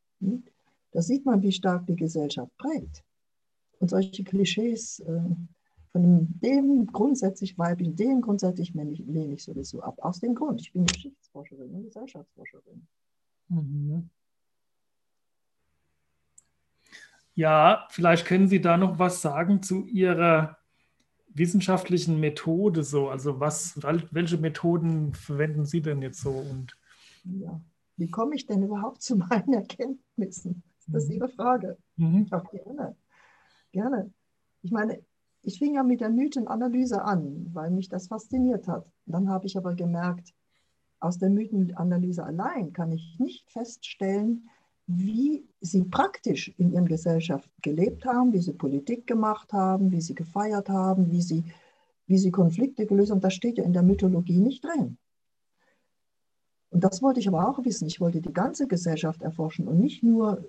Da sieht man, wie stark die Gesellschaft prägt. Und solche Klischees äh, von dem grundsätzlich weiblichen, dem grundsätzlich männlichen lehne ich sowieso ab. Aus dem Grund, ich bin Geschichtsforscherin und Gesellschaftsforscherin. Mhm. Ja, vielleicht können Sie da noch was sagen zu Ihrer wissenschaftlichen Methode so? Also was, welche Methoden verwenden Sie denn jetzt so? Und ja, wie komme ich denn überhaupt zu meinen [LAUGHS] Erkenntnissen? Das ist mhm. Ihre Frage. Mhm. Ja, gerne. Gerne. Ich meine, ich fing ja mit der Mythenanalyse an, weil mich das fasziniert hat. Dann habe ich aber gemerkt, aus der Mythenanalyse allein kann ich nicht feststellen, wie sie praktisch in ihren Gesellschaften gelebt haben, wie sie Politik gemacht haben, wie sie gefeiert haben, wie sie, wie sie Konflikte gelöst haben. Das steht ja in der Mythologie nicht drin. Und das wollte ich aber auch wissen. Ich wollte die ganze Gesellschaft erforschen und nicht nur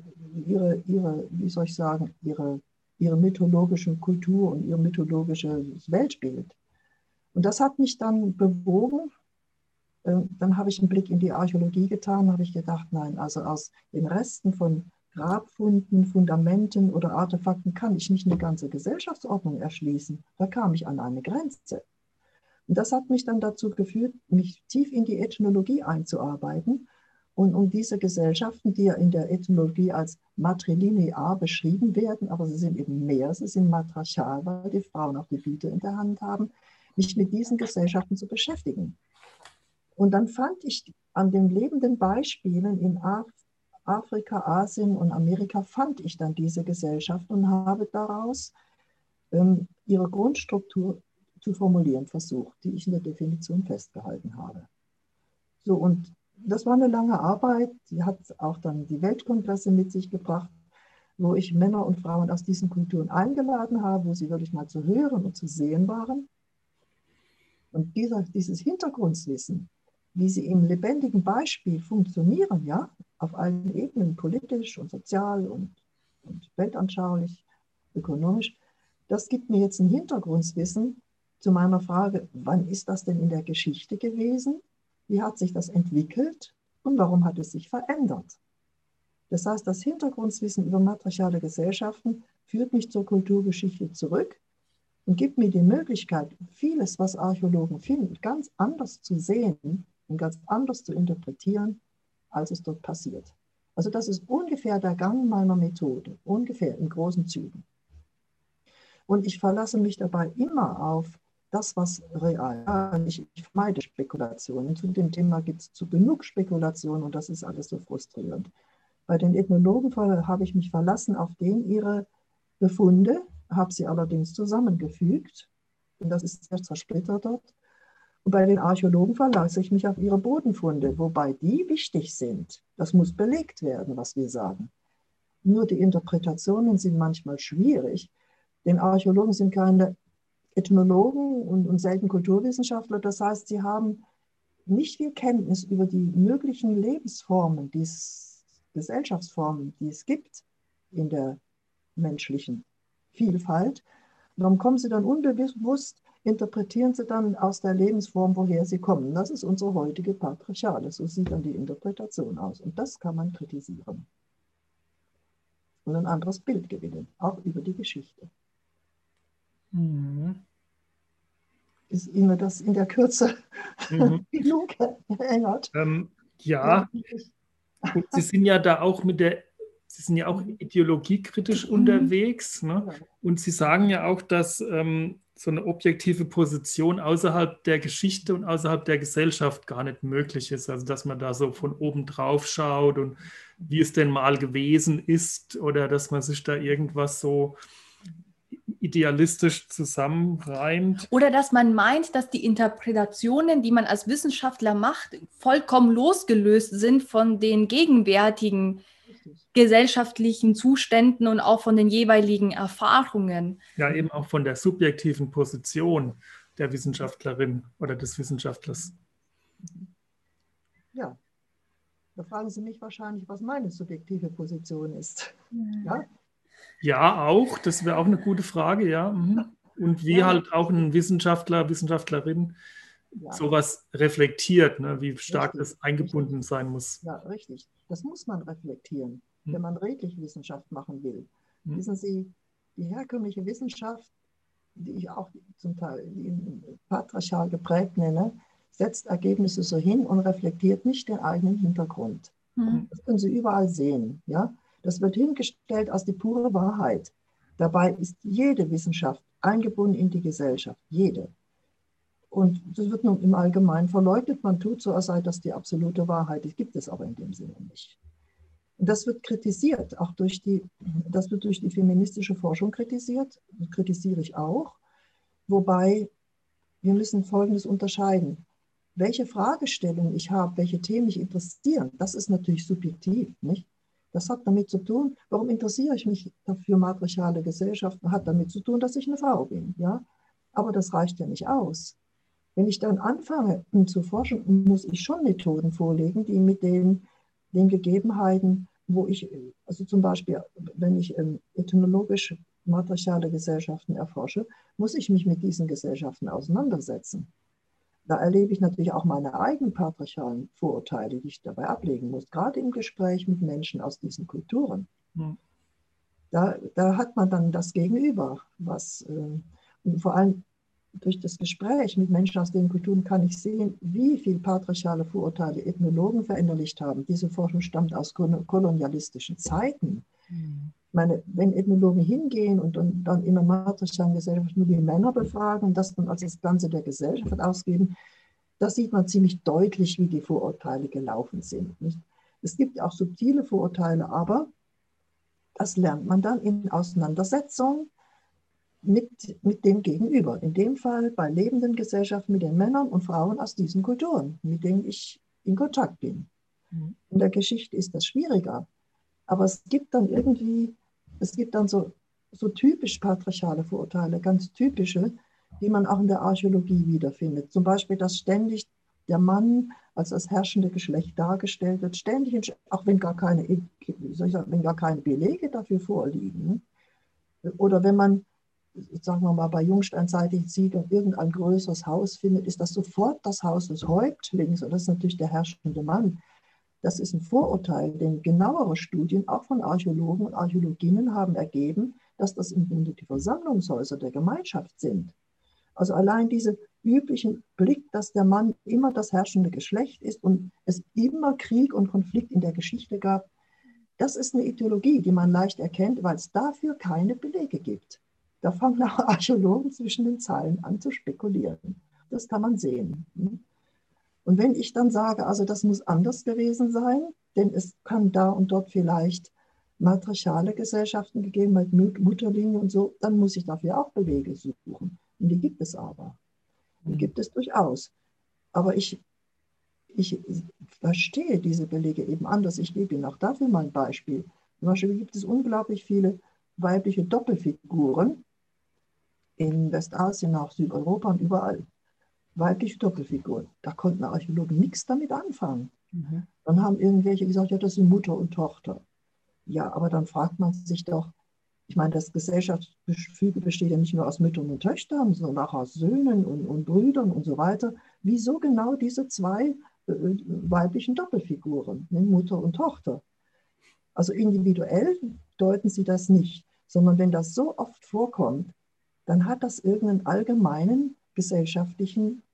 ihre, ihre wie soll ich sagen, ihre, ihre mythologische Kultur und ihr mythologisches Weltbild. Und das hat mich dann bewogen, äh, dann habe ich einen Blick in die Archäologie getan, habe ich gedacht, nein, also aus den Resten von Grabfunden, Fundamenten oder Artefakten kann ich nicht eine ganze Gesellschaftsordnung erschließen. Da kam ich an eine Grenze. Und das hat mich dann dazu geführt, mich tief in die Ethnologie einzuarbeiten und um diese Gesellschaften, die ja in der Ethnologie als matrilinear beschrieben werden, aber sie sind eben mehr, sie sind matriarchal, weil die Frauen auch die Biete in der Hand haben, mich mit diesen Gesellschaften zu beschäftigen. Und dann fand ich an den lebenden Beispielen in Afrika, Asien und Amerika, fand ich dann diese Gesellschaft und habe daraus ähm, ihre Grundstruktur zu formulieren versucht, die ich in der Definition festgehalten habe. So, und das war eine lange Arbeit, die hat auch dann die Weltkongresse mit sich gebracht, wo ich Männer und Frauen aus diesen Kulturen eingeladen habe, wo sie wirklich mal zu hören und zu sehen waren. Und dieser, dieses Hintergrundwissen, wie sie im lebendigen Beispiel funktionieren, ja, auf allen Ebenen, politisch und sozial und, und weltanschaulich, ökonomisch, das gibt mir jetzt ein Hintergrundwissen zu meiner Frage, wann ist das denn in der Geschichte gewesen? Wie hat sich das entwickelt und warum hat es sich verändert? Das heißt, das Hintergrundwissen über matriarchale Gesellschaften führt mich zur Kulturgeschichte zurück und gibt mir die Möglichkeit, vieles, was Archäologen finden, ganz anders zu sehen und ganz anders zu interpretieren, als es dort passiert. Also das ist ungefähr der Gang meiner Methode, ungefähr in großen Zügen. Und ich verlasse mich dabei immer auf das, was real ist. Ich, vermeide Spekulationen. Zu dem Thema gibt es zu genug Spekulationen und das ist alles so frustrierend. Bei den Ethnologen habe ich mich verlassen auf den ihre Befunde, habe sie allerdings zusammengefügt. Und das ist sehr zersplittert dort. Und bei den Archäologen verlasse ich mich auf ihre Bodenfunde, wobei die wichtig sind. Das muss belegt werden, was wir sagen. Nur die Interpretationen sind manchmal schwierig, denn Archäologen sind keine Ethnologen und, und selten Kulturwissenschaftler. Das heißt, sie haben nicht viel Kenntnis über die möglichen Lebensformen, die Gesellschaftsformen, die es gibt in der menschlichen Vielfalt. Darum kommen sie dann unbewusst interpretieren sie dann aus der Lebensform, woher sie kommen. Das ist unsere heutige Patriarchale. So sieht dann die Interpretation aus. Und das kann man kritisieren. Und ein anderes Bild gewinnen, auch über die Geschichte. Mhm. Ist Ihnen das in der Kürze mhm. [LAUGHS] genug erinnert? Ähm, ja. Sie sind ja da auch mit der Sie sind ja auch ideologiekritisch mhm. unterwegs. Ne? Und Sie sagen ja auch, dass ähm, so eine objektive Position außerhalb der Geschichte und außerhalb der Gesellschaft gar nicht möglich ist. Also dass man da so von oben drauf schaut und wie es denn mal gewesen ist oder dass man sich da irgendwas so idealistisch zusammenreimt. Oder dass man meint, dass die Interpretationen, die man als Wissenschaftler macht, vollkommen losgelöst sind von den gegenwärtigen gesellschaftlichen Zuständen und auch von den jeweiligen Erfahrungen. Ja, eben auch von der subjektiven Position der Wissenschaftlerin oder des Wissenschaftlers. Ja, da fragen Sie mich wahrscheinlich, was meine subjektive Position ist. Ja, ja auch. Das wäre auch eine gute Frage, ja. Mhm. Und wie ja. halt auch ein Wissenschaftler, Wissenschaftlerin ja. sowas reflektiert, ne? wie stark richtig, das eingebunden richtig. sein muss. Ja, richtig. Das muss man reflektieren, hm. wenn man redlich Wissenschaft machen will. Hm. Wissen Sie, die herkömmliche Wissenschaft, die ich auch zum Teil patriarchal geprägt nenne, setzt Ergebnisse so hin und reflektiert nicht den eigenen Hintergrund. Hm. Das können Sie überall sehen. Ja? Das wird hingestellt als die pure Wahrheit. Dabei ist jede Wissenschaft eingebunden in die Gesellschaft, jede. Und das wird nun im Allgemeinen verleugnet. Man tut so, als sei das die absolute Wahrheit. Die gibt es aber in dem Sinne nicht. Und das wird kritisiert, auch durch die, das wird durch die feministische Forschung kritisiert, das kritisiere ich auch. Wobei wir müssen Folgendes unterscheiden. Welche Fragestellungen ich habe, welche Themen mich interessieren, das ist natürlich subjektiv, nicht? Das hat damit zu tun, warum interessiere ich mich für matriarchale Gesellschaften, hat damit zu tun, dass ich eine Frau bin, ja? Aber das reicht ja nicht aus. Wenn ich dann anfange zu forschen, muss ich schon Methoden vorlegen, die mit den, den Gegebenheiten, wo ich, also zum Beispiel, wenn ich ähm, ethnologisch matriarchale Gesellschaften erforsche, muss ich mich mit diesen Gesellschaften auseinandersetzen. Da erlebe ich natürlich auch meine eigenen patriarchalen Vorurteile, die ich dabei ablegen muss, gerade im Gespräch mit Menschen aus diesen Kulturen. Hm. Da, da hat man dann das Gegenüber, was äh, und vor allem durch das Gespräch mit Menschen aus den Kulturen kann ich sehen, wie viel patriarchale Vorurteile Ethnologen verinnerlicht haben. Diese Forschung stammt aus kolonialistischen Zeiten. Mhm. Ich meine, wenn Ethnologen hingehen und, und dann in einer matriarchalen Gesellschaft nur die Männer befragen und das dann als das Ganze der Gesellschaft ausgeben, da sieht man ziemlich deutlich, wie die Vorurteile gelaufen sind. Nicht? Es gibt auch subtile Vorurteile, aber das lernt man dann in Auseinandersetzungen mit, mit dem Gegenüber. In dem Fall bei lebenden Gesellschaften mit den Männern und Frauen aus diesen Kulturen, mit denen ich in Kontakt bin. Mhm. In der Geschichte ist das schwieriger. Aber es gibt dann irgendwie, es gibt dann so, so typisch patriarchale Vorurteile, ganz typische, die man auch in der Archäologie wiederfindet. Zum Beispiel, dass ständig der Mann als das herrschende Geschlecht dargestellt wird, ständig, auch wenn gar keine, sagen, wenn gar keine Belege dafür vorliegen. Oder wenn man sagen wir mal, bei jungsteinzeitlichen Siedlungen irgendein größeres Haus findet, ist das sofort das Haus des Häuptlings und das ist natürlich der herrschende Mann. Das ist ein Vorurteil, denn genauere Studien, auch von Archäologen und Archäologinnen, haben ergeben, dass das im Grunde die Versammlungshäuser der Gemeinschaft sind. Also allein dieser üblichen Blick, dass der Mann immer das herrschende Geschlecht ist und es immer Krieg und Konflikt in der Geschichte gab, das ist eine Ideologie, die man leicht erkennt, weil es dafür keine Belege gibt. Da fangen auch [LAUGHS] Archäologen zwischen den Zeilen an zu spekulieren. Das kann man sehen. Und wenn ich dann sage, also das muss anders gewesen sein, denn es kann da und dort vielleicht matriarchale Gesellschaften gegeben, halt Mutterlinie und so, dann muss ich dafür auch Belege suchen. Und die gibt es aber. Die mhm. gibt es durchaus. Aber ich, ich verstehe diese Belege eben anders. Ich gebe Ihnen auch dafür mal ein Beispiel. Zum Beispiel gibt es unglaublich viele weibliche Doppelfiguren, in Westasien, auch Südeuropa und überall. Weibliche Doppelfiguren. Da konnten Archäologen nichts damit anfangen. Mhm. Dann haben irgendwelche gesagt, ja, das sind Mutter und Tochter. Ja, aber dann fragt man sich doch, ich meine, das Gesellschaftsgefüge besteht ja nicht nur aus Müttern und Töchtern, sondern auch aus Söhnen und, und Brüdern und so weiter. Wieso genau diese zwei äh, weiblichen Doppelfiguren, ne, Mutter und Tochter? Also individuell deuten sie das nicht, sondern wenn das so oft vorkommt, dann hat das irgendeinen allgemeinen gesellschaftlichen äh,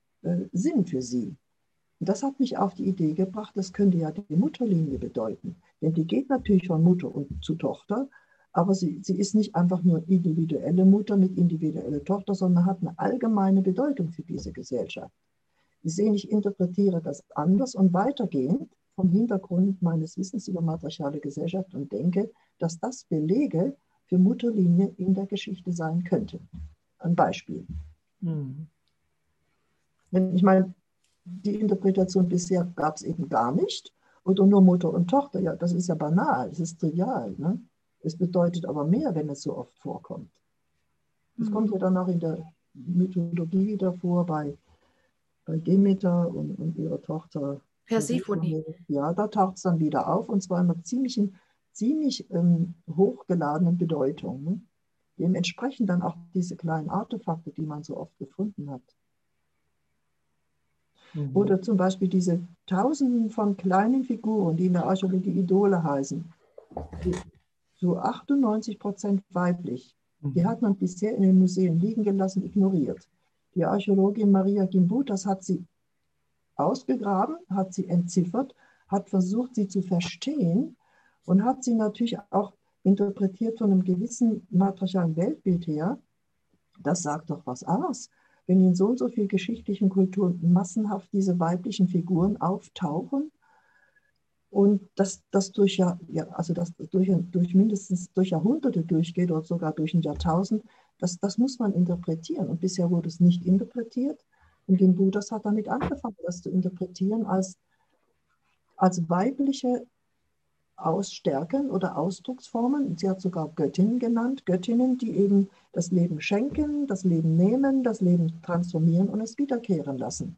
Sinn für sie. Und das hat mich auf die Idee gebracht, das könnte ja die Mutterlinie bedeuten. Denn die geht natürlich von Mutter und zu Tochter, aber sie, sie ist nicht einfach nur individuelle Mutter mit individueller Tochter, sondern hat eine allgemeine Bedeutung für diese Gesellschaft. Ich sehe, ich interpretiere das anders und weitergehend vom Hintergrund meines Wissens über matriarchale Gesellschaft und denke, dass das Belege für Mutterlinie in der Geschichte sein könnte. Ein Beispiel. Mhm. Wenn ich meine, die Interpretation bisher gab es eben gar nicht oder nur Mutter und Tochter. Ja, das ist ja banal, das ist trivial. Ne? Es bedeutet aber mehr, wenn es so oft vorkommt. Es mhm. kommt ja dann auch in der Mythologie wieder vor, bei, bei Demeter und, und ihrer Tochter Persephone. Ja, da taucht es dann wieder auf und zwar in einer ziemlich, ziemlich ähm, hochgeladenen Bedeutung. Ne? Dementsprechend dann auch diese kleinen Artefakte, die man so oft gefunden hat. Mhm. Oder zum Beispiel diese Tausenden von kleinen Figuren, die in der Archäologie Idole heißen. So 98 Prozent weiblich. Die mhm. hat man bisher in den Museen liegen gelassen, ignoriert. Die Archäologin Maria Gimbutas hat sie ausgegraben, hat sie entziffert, hat versucht, sie zu verstehen und hat sie natürlich auch interpretiert von einem gewissen matriarchalen Weltbild her. Das sagt doch was aus wenn in so und so vielen geschichtlichen Kulturen massenhaft diese weiblichen Figuren auftauchen und das, das durch, ja, also das durch, durch mindestens durch Jahrhunderte durchgeht oder sogar durch ein Jahrtausend, das, das muss man interpretieren. Und bisher wurde es nicht interpretiert. Und den Buddhas hat damit angefangen, das zu interpretieren als, als weibliche Ausstärken oder Ausdrucksformen. Sie hat sogar Göttinnen genannt, Göttinnen, die eben das Leben schenken, das Leben nehmen, das Leben transformieren und es wiederkehren lassen.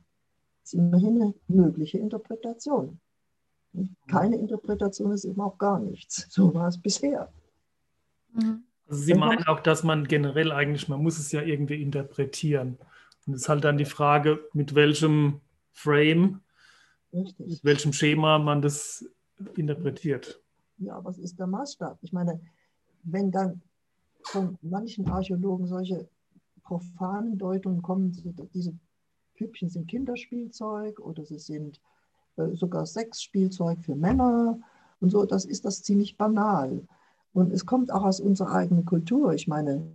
Das ist immerhin eine mögliche Interpretation. Keine Interpretation ist eben auch gar nichts. So war es bisher. Mhm. Also Sie meinen auch, dass man generell eigentlich, man muss es ja irgendwie interpretieren. Und es ist halt dann die Frage, mit welchem Frame, Richtig. mit welchem Schema man das interpretiert. Ja, was ist der Maßstab? Ich meine, wenn dann von manchen Archäologen solche profanen Deutungen kommen, diese Püppchen sind Kinderspielzeug oder sie sind äh, sogar Sexspielzeug für Männer und so, das ist das ziemlich banal. Und es kommt auch aus unserer eigenen Kultur. Ich meine,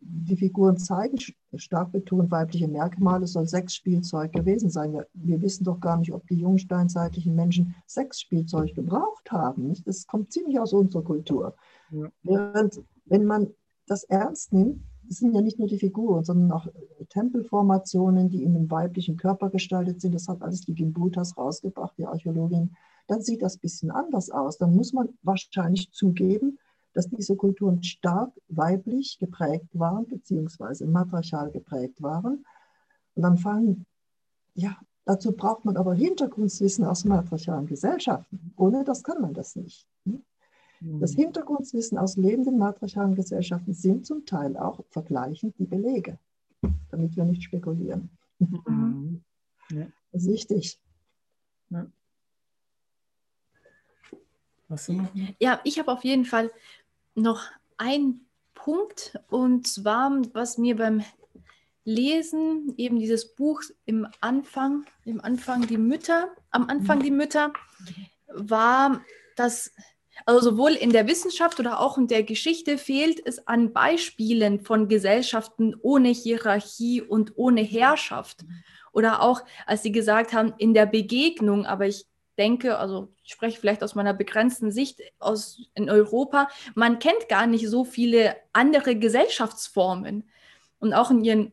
die Figuren zeigen stark betont weibliche Merkmale, soll Sexspielzeug gewesen sein. Wir, wir, wissen doch gar nicht, ob die jungsteinzeitlichen Menschen Sexspielzeug gebraucht haben. Das kommt ziemlich aus unserer Kultur. Ja. Während, wenn man das ernst nimmt, sind ja nicht nur die Figuren, sondern auch Tempelformationen, die in einem weiblichen Körper gestaltet sind. Das hat alles die Gimbutas rausgebracht, die Archäologin. Dann sieht das ein bisschen anders aus. Dann muss man wahrscheinlich zugeben, dass diese Kulturen stark weiblich geprägt waren, beziehungsweise matriarchal geprägt waren. Und dann fangen, ja, dazu braucht man aber Hintergrundwissen aus matriarchalen Gesellschaften. Ohne das kann man das nicht. Hm? Das Hintergrundwissen aus lebenden matriarchalen Gesellschaften sind zum Teil auch vergleichend die Belege, damit wir nicht spekulieren. Mhm. Ja. Das ist wichtig. Ja. Ja, ich habe auf jeden Fall noch ein Punkt und zwar, was mir beim Lesen eben dieses Buch im Anfang, im Anfang die Mütter, am Anfang die Mütter, war, dass also sowohl in der Wissenschaft oder auch in der Geschichte fehlt es an Beispielen von Gesellschaften ohne Hierarchie und ohne Herrschaft. Oder auch, als Sie gesagt haben, in der Begegnung, aber ich denke, also ich spreche vielleicht aus meiner begrenzten Sicht aus in Europa, man kennt gar nicht so viele andere Gesellschaftsformen. Und auch in ihren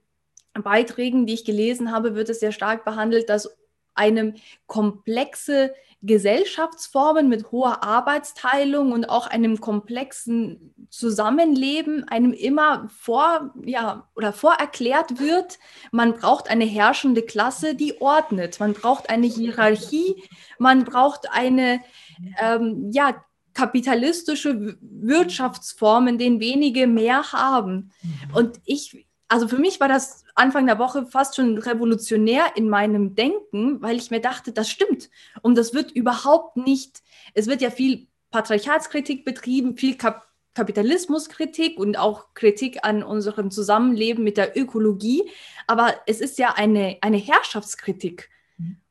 Beiträgen, die ich gelesen habe, wird es sehr stark behandelt, dass eine komplexe Gesellschaftsformen mit hoher Arbeitsteilung und auch einem komplexen Zusammenleben einem immer vor, ja, oder vorerklärt wird, man braucht eine herrschende Klasse, die ordnet. Man braucht eine Hierarchie, man braucht eine, ähm, ja, kapitalistische Wirtschaftsform, in denen wenige mehr haben. Mhm. Und ich, also für mich war das Anfang der Woche fast schon revolutionär in meinem Denken, weil ich mir dachte, das stimmt. Und das wird überhaupt nicht, es wird ja viel Patriarchatskritik betrieben, viel Kap Kapitalismuskritik und auch Kritik an unserem Zusammenleben mit der Ökologie. Aber es ist ja eine, eine Herrschaftskritik.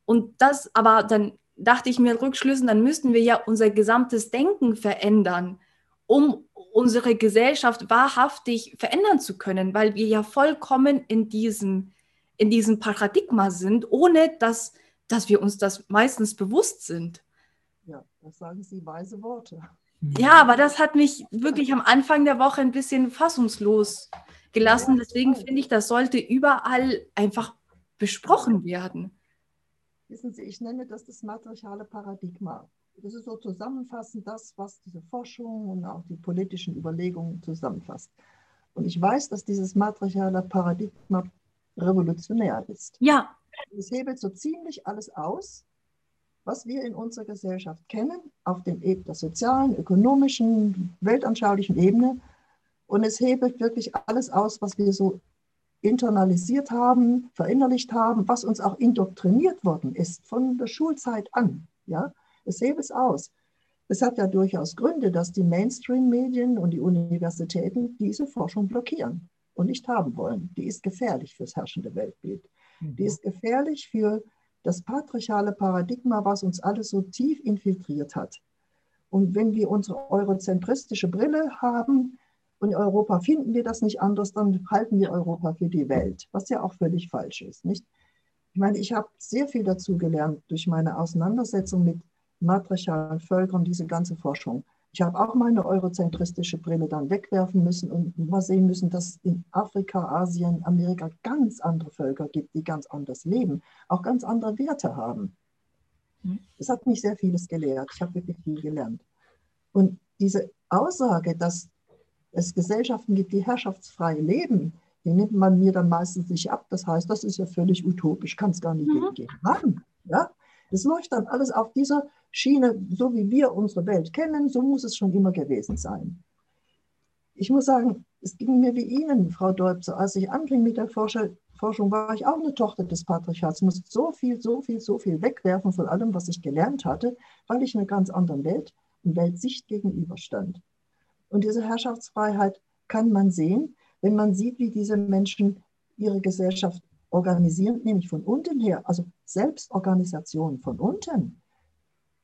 Und das, aber dann dachte ich mir rückschlüssen, dann müssten wir ja unser gesamtes Denken verändern, um unsere Gesellschaft wahrhaftig verändern zu können, weil wir ja vollkommen in diesem, in diesem Paradigma sind, ohne dass, dass wir uns das meistens bewusst sind. Ja, das sagen Sie weise Worte. Ja, aber das hat mich wirklich am Anfang der Woche ein bisschen fassungslos gelassen. Deswegen finde ich, das sollte überall einfach besprochen werden. Wissen Sie, ich nenne das das matriarchale Paradigma. Das ist so zusammenfassend das, was diese Forschung und auch die politischen Überlegungen zusammenfasst. Und ich weiß, dass dieses matriarchale Paradigma revolutionär ist. Ja. Es hebelt so ziemlich alles aus, was wir in unserer Gesellschaft kennen, auf den, der sozialen, ökonomischen, weltanschaulichen Ebene. Und es hebelt wirklich alles aus, was wir so internalisiert haben, verinnerlicht haben, was uns auch indoktriniert worden ist von der Schulzeit an. Ja? Es hebt es aus. Es hat ja durchaus Gründe, dass die Mainstream-Medien und die Universitäten diese Forschung blockieren und nicht haben wollen. Die ist gefährlich fürs herrschende Weltbild. Mhm. Die ist gefährlich für das patriarchale Paradigma, was uns alles so tief infiltriert hat. Und wenn wir unsere eurozentristische Brille haben, und in Europa finden wir das nicht anders, dann halten wir Europa für die Welt, was ja auch völlig falsch ist. Nicht? Ich meine, ich habe sehr viel dazu gelernt durch meine Auseinandersetzung mit matriarchalen Völkern, diese ganze Forschung. Ich habe auch meine eurozentristische Brille dann wegwerfen müssen und mal sehen müssen, dass es in Afrika, Asien, Amerika ganz andere Völker gibt, die ganz anders leben, auch ganz andere Werte haben. Das hat mich sehr vieles gelehrt. Ich habe wirklich viel gelernt. Und diese Aussage, dass es Gesellschaften gibt, die herrschaftsfrei leben, die nimmt man mir dann meistens nicht ab. Das heißt, das ist ja völlig utopisch, kann es gar nicht mhm. geben. Machen. Ja? Das läuft dann alles auf dieser Schiene, so wie wir unsere Welt kennen, so muss es schon immer gewesen sein. Ich muss sagen, es ging mir wie Ihnen, Frau Deubse, als ich anfing mit der Forschung, war ich auch eine Tochter des Patriarchats. Musste so viel, so viel, so viel wegwerfen von allem, was ich gelernt hatte, weil ich einer ganz anderen Welt und Weltsicht gegenüberstand. Und diese Herrschaftsfreiheit kann man sehen, wenn man sieht, wie diese Menschen ihre Gesellschaft organisieren, nämlich von unten her, also Selbstorganisation von unten.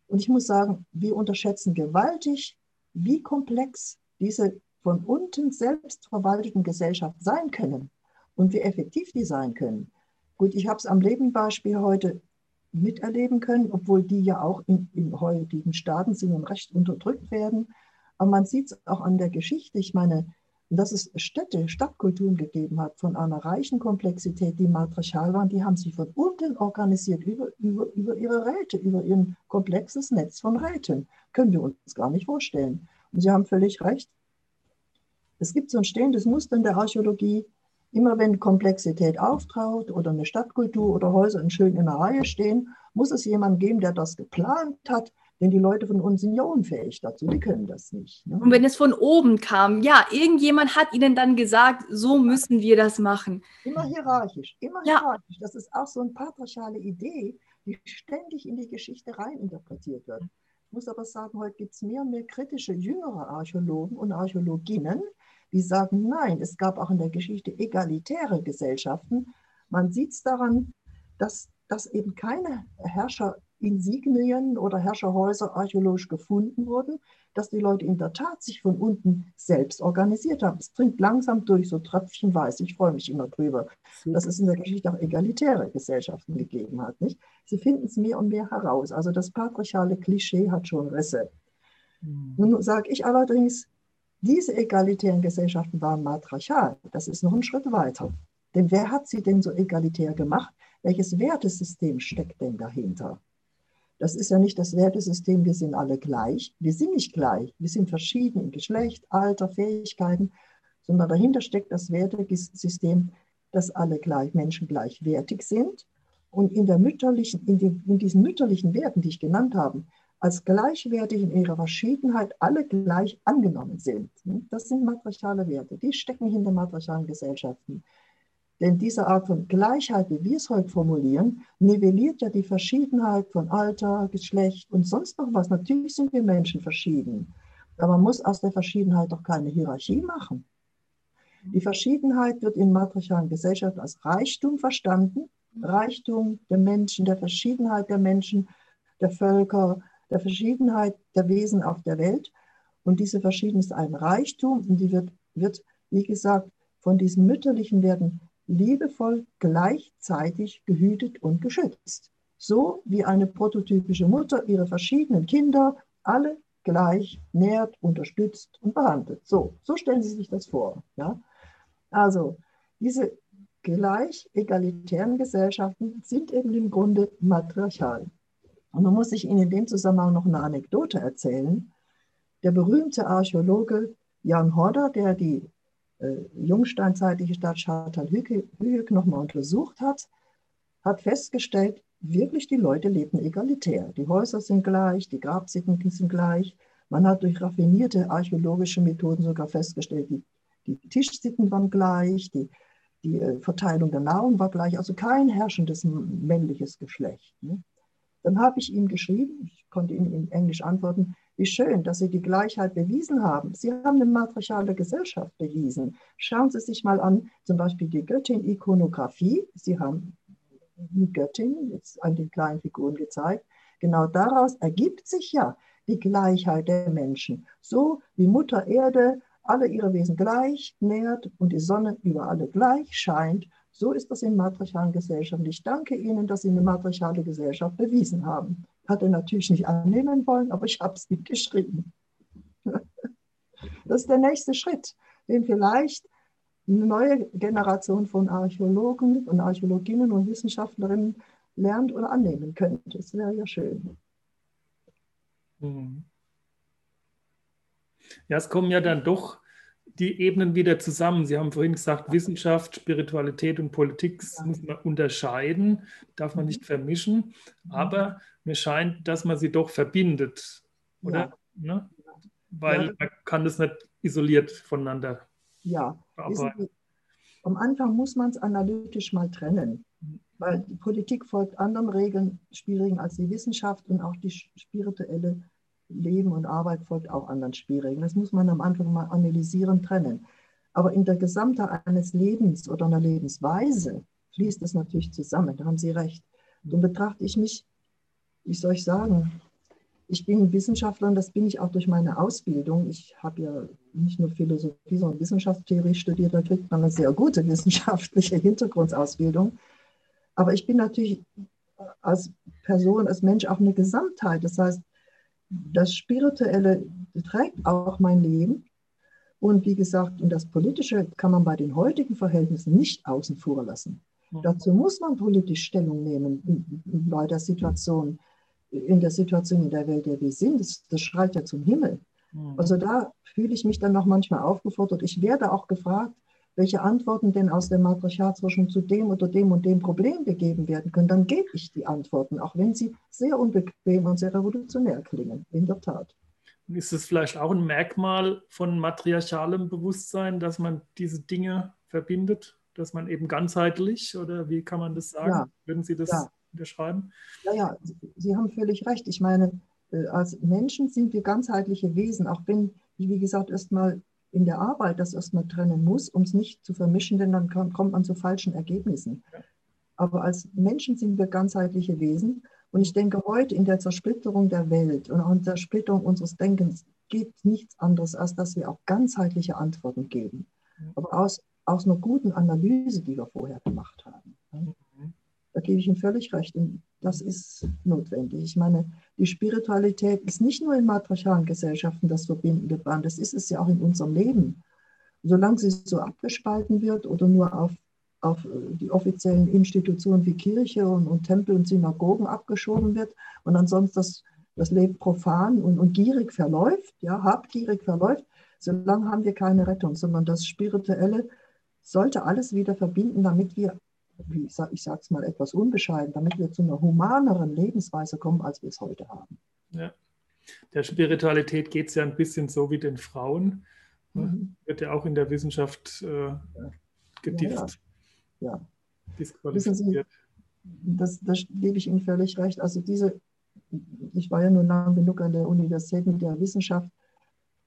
Und ich muss sagen, wir unterschätzen gewaltig, wie komplex diese von unten selbst verwalteten Gesellschaften sein können und wie effektiv die sein können. Gut, ich habe es am Lebenbeispiel heute miterleben können, obwohl die ja auch in, in heutigen Staaten sind und recht unterdrückt werden. Aber man sieht es auch an der Geschichte. Ich meine, dass es Städte, Stadtkulturen gegeben hat von einer reichen Komplexität, die matriarchal waren, die haben sich von unten organisiert über, über, über ihre Räte, über ihr komplexes Netz von Räten. Können wir uns gar nicht vorstellen. Und Sie haben völlig recht. Es gibt so ein stehendes Muster in der Archäologie. Immer wenn Komplexität auftaucht oder eine Stadtkultur oder Häuser in schön in einer Reihe stehen, muss es jemanden geben, der das geplant hat, denn die Leute von uns sind ja unfähig dazu, die können das nicht. Ne? Und wenn es von oben kam, ja, irgendjemand hat ihnen dann gesagt, so müssen wir das machen. Immer hierarchisch, immer ja. hierarchisch. Das ist auch so eine patriarchale Idee, die ständig in die Geschichte reininterpretiert wird. Ich muss aber sagen, heute gibt es mehr und mehr kritische jüngere Archäologen und Archäologinnen, die sagen, nein, es gab auch in der Geschichte egalitäre Gesellschaften. Man sieht es daran, dass, dass eben keine Herrscher Insignien oder Herrscherhäuser archäologisch gefunden wurden, dass die Leute in der Tat sich von unten selbst organisiert haben. Es dringt langsam durch, so tröpfchenweise. Ich freue mich immer drüber, dass es in der Geschichte auch egalitäre Gesellschaften gegeben hat. Nicht? Sie finden es mehr und mehr heraus. Also das patriarchale Klischee hat schon Risse. Mhm. Nun sage ich allerdings, diese egalitären Gesellschaften waren matriarchal. Das ist noch ein Schritt weiter. Denn wer hat sie denn so egalitär gemacht? Welches Wertesystem steckt denn dahinter? Das ist ja nicht das Wertesystem, wir sind alle gleich. Wir sind nicht gleich. Wir sind verschieden in Geschlecht, Alter, Fähigkeiten, sondern dahinter steckt das Wertesystem, dass alle gleich, Menschen gleichwertig sind und in, der mütterlichen, in, den, in diesen mütterlichen Werten, die ich genannt habe, als gleichwertig in ihrer Verschiedenheit alle gleich angenommen sind. Das sind matriarchale Werte, die stecken hinter matriarchalen Gesellschaften. Denn diese Art von Gleichheit, wie wir es heute formulieren, nivelliert ja die Verschiedenheit von Alter, Geschlecht und sonst noch was. Natürlich sind wir Menschen verschieden, aber man muss aus der Verschiedenheit doch keine Hierarchie machen. Die Verschiedenheit wird in matriarchalen Gesellschaften als Reichtum verstanden Reichtum der Menschen, der Verschiedenheit der Menschen, der Völker, der Verschiedenheit der Wesen auf der Welt. Und diese Verschiedenheit ist ein Reichtum und die wird, wird, wie gesagt, von diesen mütterlichen Werden liebevoll gleichzeitig gehütet und geschützt. So wie eine prototypische Mutter ihre verschiedenen Kinder alle gleich nährt, unterstützt und behandelt. So, so stellen Sie sich das vor. Ja? Also, diese gleich egalitären Gesellschaften sind eben im Grunde matriarchal. Und man muss sich Ihnen in dem Zusammenhang noch eine Anekdote erzählen. Der berühmte Archäologe Jan Horder, der die jungsteinzeitliche Stadt Schartal-Hügel nochmal untersucht hat, hat festgestellt, wirklich die Leute leben egalitär. Die Häuser sind gleich, die Grabsitten sind gleich. Man hat durch raffinierte archäologische Methoden sogar festgestellt, die, die Tischsitten waren gleich, die, die äh, Verteilung der Nahrung war gleich, also kein herrschendes männliches Geschlecht. Ne? Dann habe ich ihm geschrieben, ich konnte ihm in Englisch antworten, wie schön, dass Sie die Gleichheit bewiesen haben. Sie haben eine matriarchale Gesellschaft bewiesen. Schauen Sie sich mal an, zum Beispiel die Göttin-Ikonographie. Sie haben die Göttin jetzt an den kleinen Figuren gezeigt. Genau daraus ergibt sich ja die Gleichheit der Menschen. So wie Mutter Erde alle ihre Wesen gleich nährt und die Sonne über alle gleich scheint, so ist das in matriarchalen Gesellschaften. Ich danke Ihnen, dass Sie eine matriarchale Gesellschaft bewiesen haben. Hatte natürlich nicht annehmen wollen, aber ich habe es ihm geschrieben. Das ist der nächste Schritt, den vielleicht eine neue Generation von Archäologen und Archäologinnen und Wissenschaftlerinnen lernt oder annehmen könnte. Das wäre ja schön. Mhm. Ja, es kommen ja dann doch die Ebenen wieder zusammen. Sie haben vorhin gesagt, Wissenschaft, Spiritualität und Politik muss man unterscheiden, darf man nicht vermischen. Mhm. Aber mir scheint, dass man sie doch verbindet, oder? Ja. Ne? Weil ja. man kann das nicht isoliert voneinander ja. bearbeiten. Am Anfang muss man es analytisch mal trennen, weil die Politik folgt anderen Regeln, Spielregeln als die Wissenschaft und auch die spirituelle Leben und Arbeit folgt auch anderen Spielregeln. Das muss man am Anfang mal analysieren, trennen. Aber in der Gesamtheit eines Lebens oder einer Lebensweise fließt es natürlich zusammen, da haben Sie recht. Nun betrachte ich mich, wie soll ich sagen, ich bin Wissenschaftler und das bin ich auch durch meine Ausbildung. Ich habe ja nicht nur Philosophie, sondern Wissenschaftstheorie studiert. Da kriegt man eine sehr gute wissenschaftliche Hintergrundausbildung. Aber ich bin natürlich als Person, als Mensch auch eine Gesamtheit. Das heißt, das Spirituelle trägt auch mein Leben. Und wie gesagt, und das Politische kann man bei den heutigen Verhältnissen nicht außen vor lassen. Mhm. Dazu muss man politisch Stellung nehmen bei der Situation, in der Situation in der Welt, in der wir sind. Das, das schreit ja zum Himmel. Mhm. Also da fühle ich mich dann noch manchmal aufgefordert. Ich werde auch gefragt, welche Antworten denn aus der Matriarchatsforschung zu dem oder dem und dem Problem gegeben werden können, dann gebe ich die Antworten, auch wenn sie sehr unbequem und sehr revolutionär klingen, in der Tat. Ist es vielleicht auch ein Merkmal von matriarchalem Bewusstsein, dass man diese Dinge verbindet, dass man eben ganzheitlich oder wie kann man das sagen? Ja. Würden Sie das ja. unterschreiben? Ja, ja, Sie haben völlig recht. Ich meine, äh, als Menschen sind wir ganzheitliche Wesen, auch wenn, wie gesagt, erstmal in der Arbeit das erstmal trennen muss, um es nicht zu vermischen, denn dann kommt man zu falschen Ergebnissen. Aber als Menschen sind wir ganzheitliche Wesen. Und ich denke, heute in der Zersplitterung der Welt und auch in der Splitterung unseres Denkens geht nichts anderes, als dass wir auch ganzheitliche Antworten geben. Aber aus, aus einer guten Analyse, die wir vorher gemacht haben. Da gebe ich Ihnen völlig recht. Und das ist notwendig. Ich meine, die Spiritualität ist nicht nur in matriarchalen Gesellschaften das verbindende Band, das ist es ja auch in unserem Leben. Solange sie so abgespalten wird oder nur auf, auf die offiziellen Institutionen wie Kirche und, und Tempel und Synagogen abgeschoben wird und ansonsten das, das Leben profan und, und gierig verläuft, ja, habgierig verläuft, solange haben wir keine Rettung, sondern das Spirituelle sollte alles wieder verbinden, damit wir wie ich sage ich es mal etwas unbescheiden, damit wir zu einer humaneren Lebensweise kommen, als wir es heute haben. Ja. Der Spiritualität geht es ja ein bisschen so wie den Frauen. Mhm. Wird ja auch in der Wissenschaft äh, gedifft. Ja, ja. Disqualifiziert. Sie, das, das gebe ich Ihnen völlig recht. Also diese, ich war ja nun lange genug an der Universität mit der Wissenschaft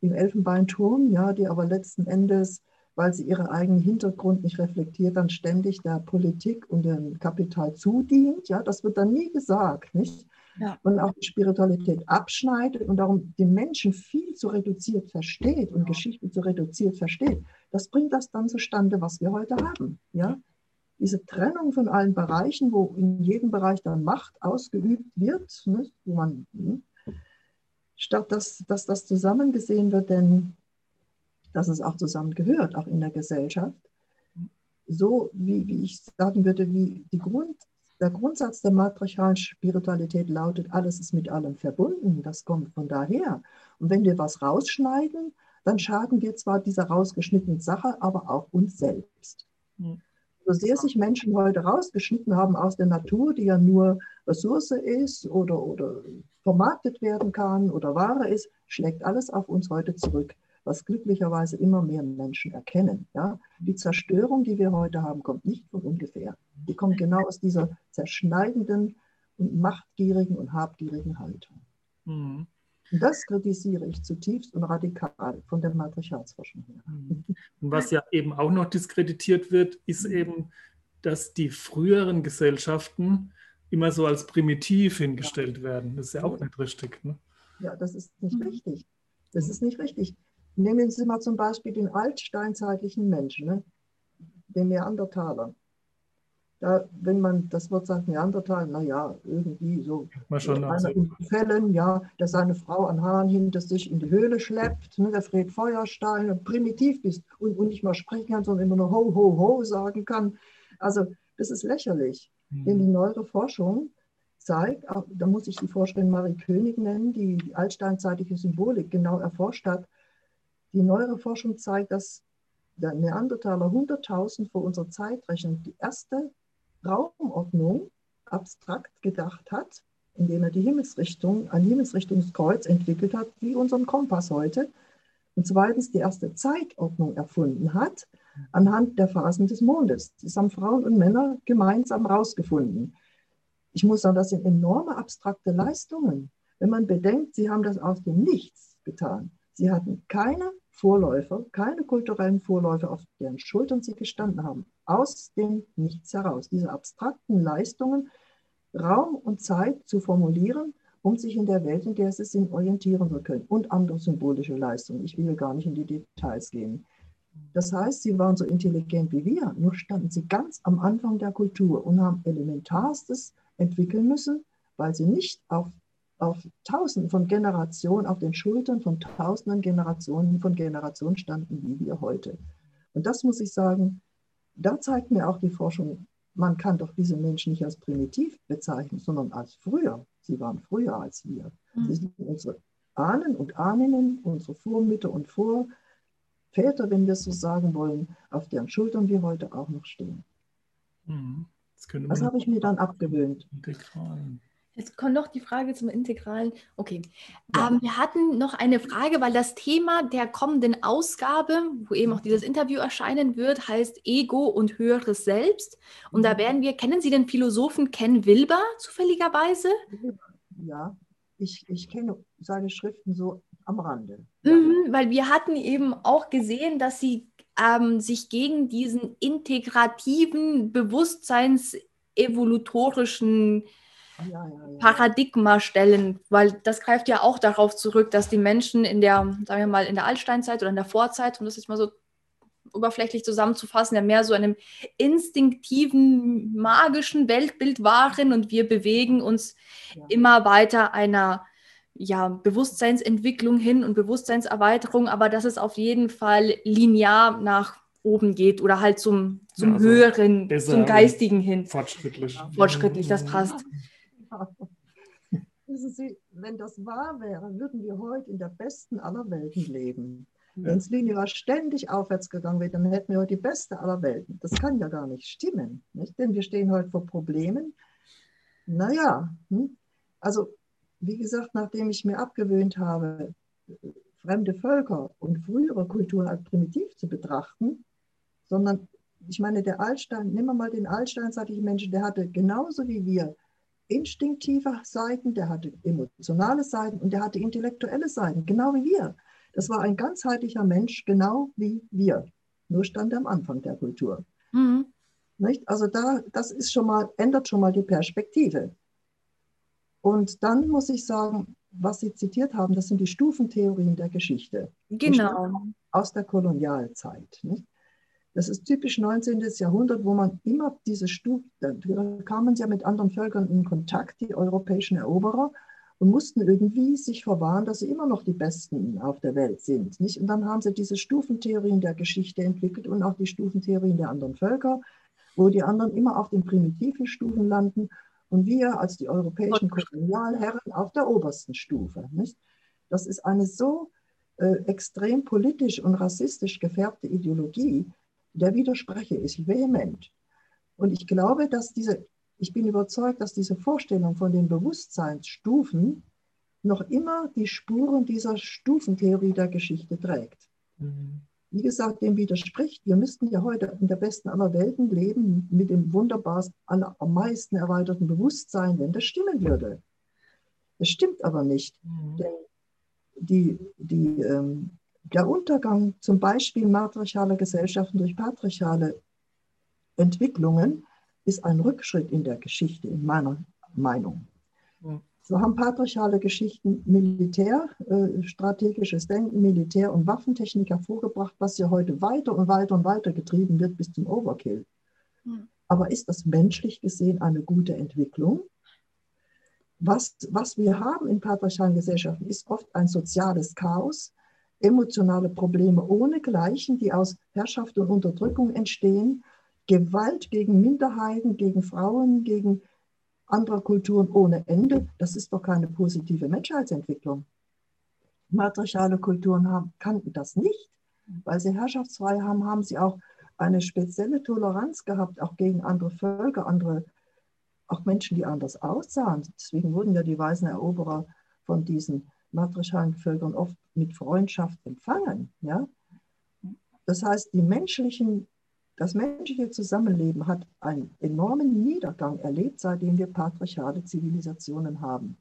im Elfenbeinturm, ja, die aber letzten Endes weil sie ihren eigenen Hintergrund nicht reflektiert, dann ständig der Politik und dem Kapital zudient. Ja, das wird dann nie gesagt, nicht? Ja. Und auch die Spiritualität abschneidet und darum die Menschen viel zu reduziert versteht und Geschichte zu reduziert versteht. Das bringt das dann zustande, was wir heute haben. Ja? Diese Trennung von allen Bereichen, wo in jedem Bereich dann Macht ausgeübt wird, ne, wo man, hm, statt dass, dass das zusammengesehen wird, denn dass es auch zusammengehört, auch in der Gesellschaft. So wie, wie ich sagen würde, wie die Grund, der Grundsatz der matriarchalen Spiritualität lautet, alles ist mit allem verbunden, das kommt von daher. Und wenn wir was rausschneiden, dann schaden wir zwar dieser rausgeschnittenen Sache, aber auch uns selbst. Mhm. So sehr sich Menschen heute rausgeschnitten haben aus der Natur, die ja nur Ressource ist oder, oder vermarktet werden kann oder Ware ist, schlägt alles auf uns heute zurück was glücklicherweise immer mehr Menschen erkennen. Ja? Die Zerstörung, die wir heute haben, kommt nicht von ungefähr. Die kommt genau aus dieser zerschneidenden und machtgierigen und habgierigen Haltung. Mhm. Und das kritisiere ich zutiefst und radikal von der Matriarchatsforschung her. Mhm. Und was ja eben auch noch diskreditiert wird, ist eben, dass die früheren Gesellschaften immer so als primitiv hingestellt werden. Das ist ja auch nicht richtig. Ne? Ja, das ist nicht mhm. richtig. Das ist nicht richtig. Nehmen Sie mal zum Beispiel den altsteinzeitlichen Menschen, ne? den Neandertaler. Da, wenn man das Wort sagt, Neandertal, naja, irgendwie so schon in Fällen, ja, der seine Frau an Haaren hinter sich in die Höhle schleppt, ne, der Fred Feuerstein, primitiv bist und, und nicht mal sprechen kann, sondern immer nur ho, ho, ho sagen kann. Also das ist lächerlich. Mhm. Denn die neuere Forschung zeigt, da muss ich die Forscherin Marie König nennen, die die altsteinzeitliche Symbolik genau erforscht hat, die neuere Forschung zeigt, dass der Neandertaler 100.000 vor unserer Zeitrechnung die erste Raumordnung abstrakt gedacht hat, indem er die Himmelsrichtung, ein Himmelsrichtungskreuz entwickelt hat, wie unseren Kompass heute. Und zweitens die erste Zeitordnung erfunden hat, anhand der Phasen des Mondes. Das haben Frauen und Männer gemeinsam herausgefunden. Ich muss sagen, das sind enorme abstrakte Leistungen. Wenn man bedenkt, sie haben das aus dem Nichts getan. Sie hatten keine Vorläufer, keine kulturellen Vorläufer, auf deren Schultern sie gestanden haben, aus dem Nichts heraus. Diese abstrakten Leistungen, Raum und Zeit zu formulieren, um sich in der Welt, in der sie sind, orientieren zu können. Und andere symbolische Leistungen. Ich will gar nicht in die Details gehen. Das heißt, sie waren so intelligent wie wir, nur standen sie ganz am Anfang der Kultur und haben Elementarstes entwickeln müssen, weil sie nicht auf auf Tausenden von Generationen, auf den Schultern von Tausenden Generationen von Generationen standen, wie wir heute. Und das muss ich sagen, da zeigt mir auch die Forschung, man kann doch diese Menschen nicht als primitiv bezeichnen, sondern als früher. Sie waren früher als wir. Mhm. Sie sind unsere Ahnen und Ahninnen, unsere Vormütter und Vorväter, wenn wir es so sagen wollen, auf deren Schultern wir heute auch noch stehen. Mhm. Das, das habe ich mir dann abgewöhnt. Jetzt kommt noch die Frage zum Integralen. Okay. Ja. Ähm, wir hatten noch eine Frage, weil das Thema der kommenden Ausgabe, wo eben auch dieses Interview erscheinen wird, heißt Ego und höheres Selbst. Und da mhm. werden wir, kennen Sie den Philosophen Ken Wilber zufälligerweise? Ja, ich, ich kenne seine Schriften so am Rande. Mhm, weil wir hatten eben auch gesehen, dass Sie ähm, sich gegen diesen integrativen, bewusstseinsevolutorischen Paradigma stellen, weil das greift ja auch darauf zurück, dass die Menschen in der, sagen wir mal, in der Altsteinzeit oder in der Vorzeit, um das jetzt mal so oberflächlich zusammenzufassen, ja mehr so einem instinktiven, magischen Weltbild waren und wir bewegen uns ja. immer weiter einer ja, Bewusstseinsentwicklung hin und Bewusstseinserweiterung, aber dass es auf jeden Fall linear nach oben geht oder halt zum, zum ja, also höheren, zum geistigen hin. Fortschrittlich. Fortschrittlich, das passt. [LAUGHS] Wissen Sie, wenn das wahr wäre, würden wir heute in der besten aller Welten leben. Ja. Wenn es linear ständig aufwärts gegangen wäre, dann hätten wir heute die beste aller Welten. Das kann ja gar nicht stimmen, nicht? denn wir stehen heute vor Problemen. Naja, hm? also wie gesagt, nachdem ich mir abgewöhnt habe, fremde Völker und frühere Kulturen als primitiv zu betrachten, sondern ich meine, der Altstein, nehmen wir mal den altsteinzeitlichen Menschen, der hatte genauso wie wir instinktive Seiten, der hatte emotionale Seiten und der hatte intellektuelle Seiten, genau wie wir. Das war ein ganzheitlicher Mensch, genau wie wir. nur stand er am Anfang der Kultur. Mhm. Nicht? Also da, das ist schon mal, ändert schon mal die Perspektive. Und dann muss ich sagen, was Sie zitiert haben, das sind die Stufentheorien der Geschichte. Genau. Aus der Kolonialzeit. Nicht? Das ist typisch 19. Jahrhundert, wo man immer diese Stufen, da kamen sie ja mit anderen Völkern in Kontakt, die europäischen Eroberer, und mussten irgendwie sich verwahren, dass sie immer noch die Besten auf der Welt sind. Nicht? Und dann haben sie diese Stufentheorien der Geschichte entwickelt und auch die Stufentheorien der anderen Völker, wo die anderen immer auf den primitiven Stufen landen und wir als die europäischen Kolonialherren auf der obersten Stufe. Nicht? Das ist eine so äh, extrem politisch und rassistisch gefärbte Ideologie, der widerspreche ich vehement. Und ich glaube, dass diese, ich bin überzeugt, dass diese Vorstellung von den Bewusstseinsstufen noch immer die Spuren dieser Stufentheorie der Geschichte trägt. Mhm wie gesagt, dem widerspricht. Wir müssten ja heute in der besten aller Welten leben, mit dem wunderbarsten, am meisten erweiterten Bewusstsein, wenn das stimmen würde. Das stimmt aber nicht. Mhm. Denn die, die, ähm, der Untergang zum Beispiel matriarchaler Gesellschaften durch patriarchale Entwicklungen ist ein Rückschritt in der Geschichte, in meiner Meinung. So haben patriarchale Geschichten Militär, äh, strategisches Denken, Militär und Waffentechnik hervorgebracht, was ja heute weiter und weiter und weiter getrieben wird bis zum Overkill. Mhm. Aber ist das menschlich gesehen eine gute Entwicklung? Was, was wir haben in patriarchalen Gesellschaften ist oft ein soziales Chaos, emotionale Probleme ohnegleichen, die aus Herrschaft und Unterdrückung entstehen, Gewalt gegen Minderheiten, gegen Frauen, gegen anderer Kulturen ohne Ende, das ist doch keine positive Menschheitsentwicklung. Matriarchale Kulturen haben, kannten das nicht. Weil sie herrschaftsfrei haben, haben sie auch eine spezielle Toleranz gehabt, auch gegen andere Völker, andere, auch Menschen, die anders aussahen. Deswegen wurden ja die weißen Eroberer von diesen matriarchalen Völkern oft mit Freundschaft empfangen. Ja? Das heißt, die menschlichen das menschliche Zusammenleben hat einen enormen Niedergang erlebt, seitdem wir patriarchale Zivilisationen haben.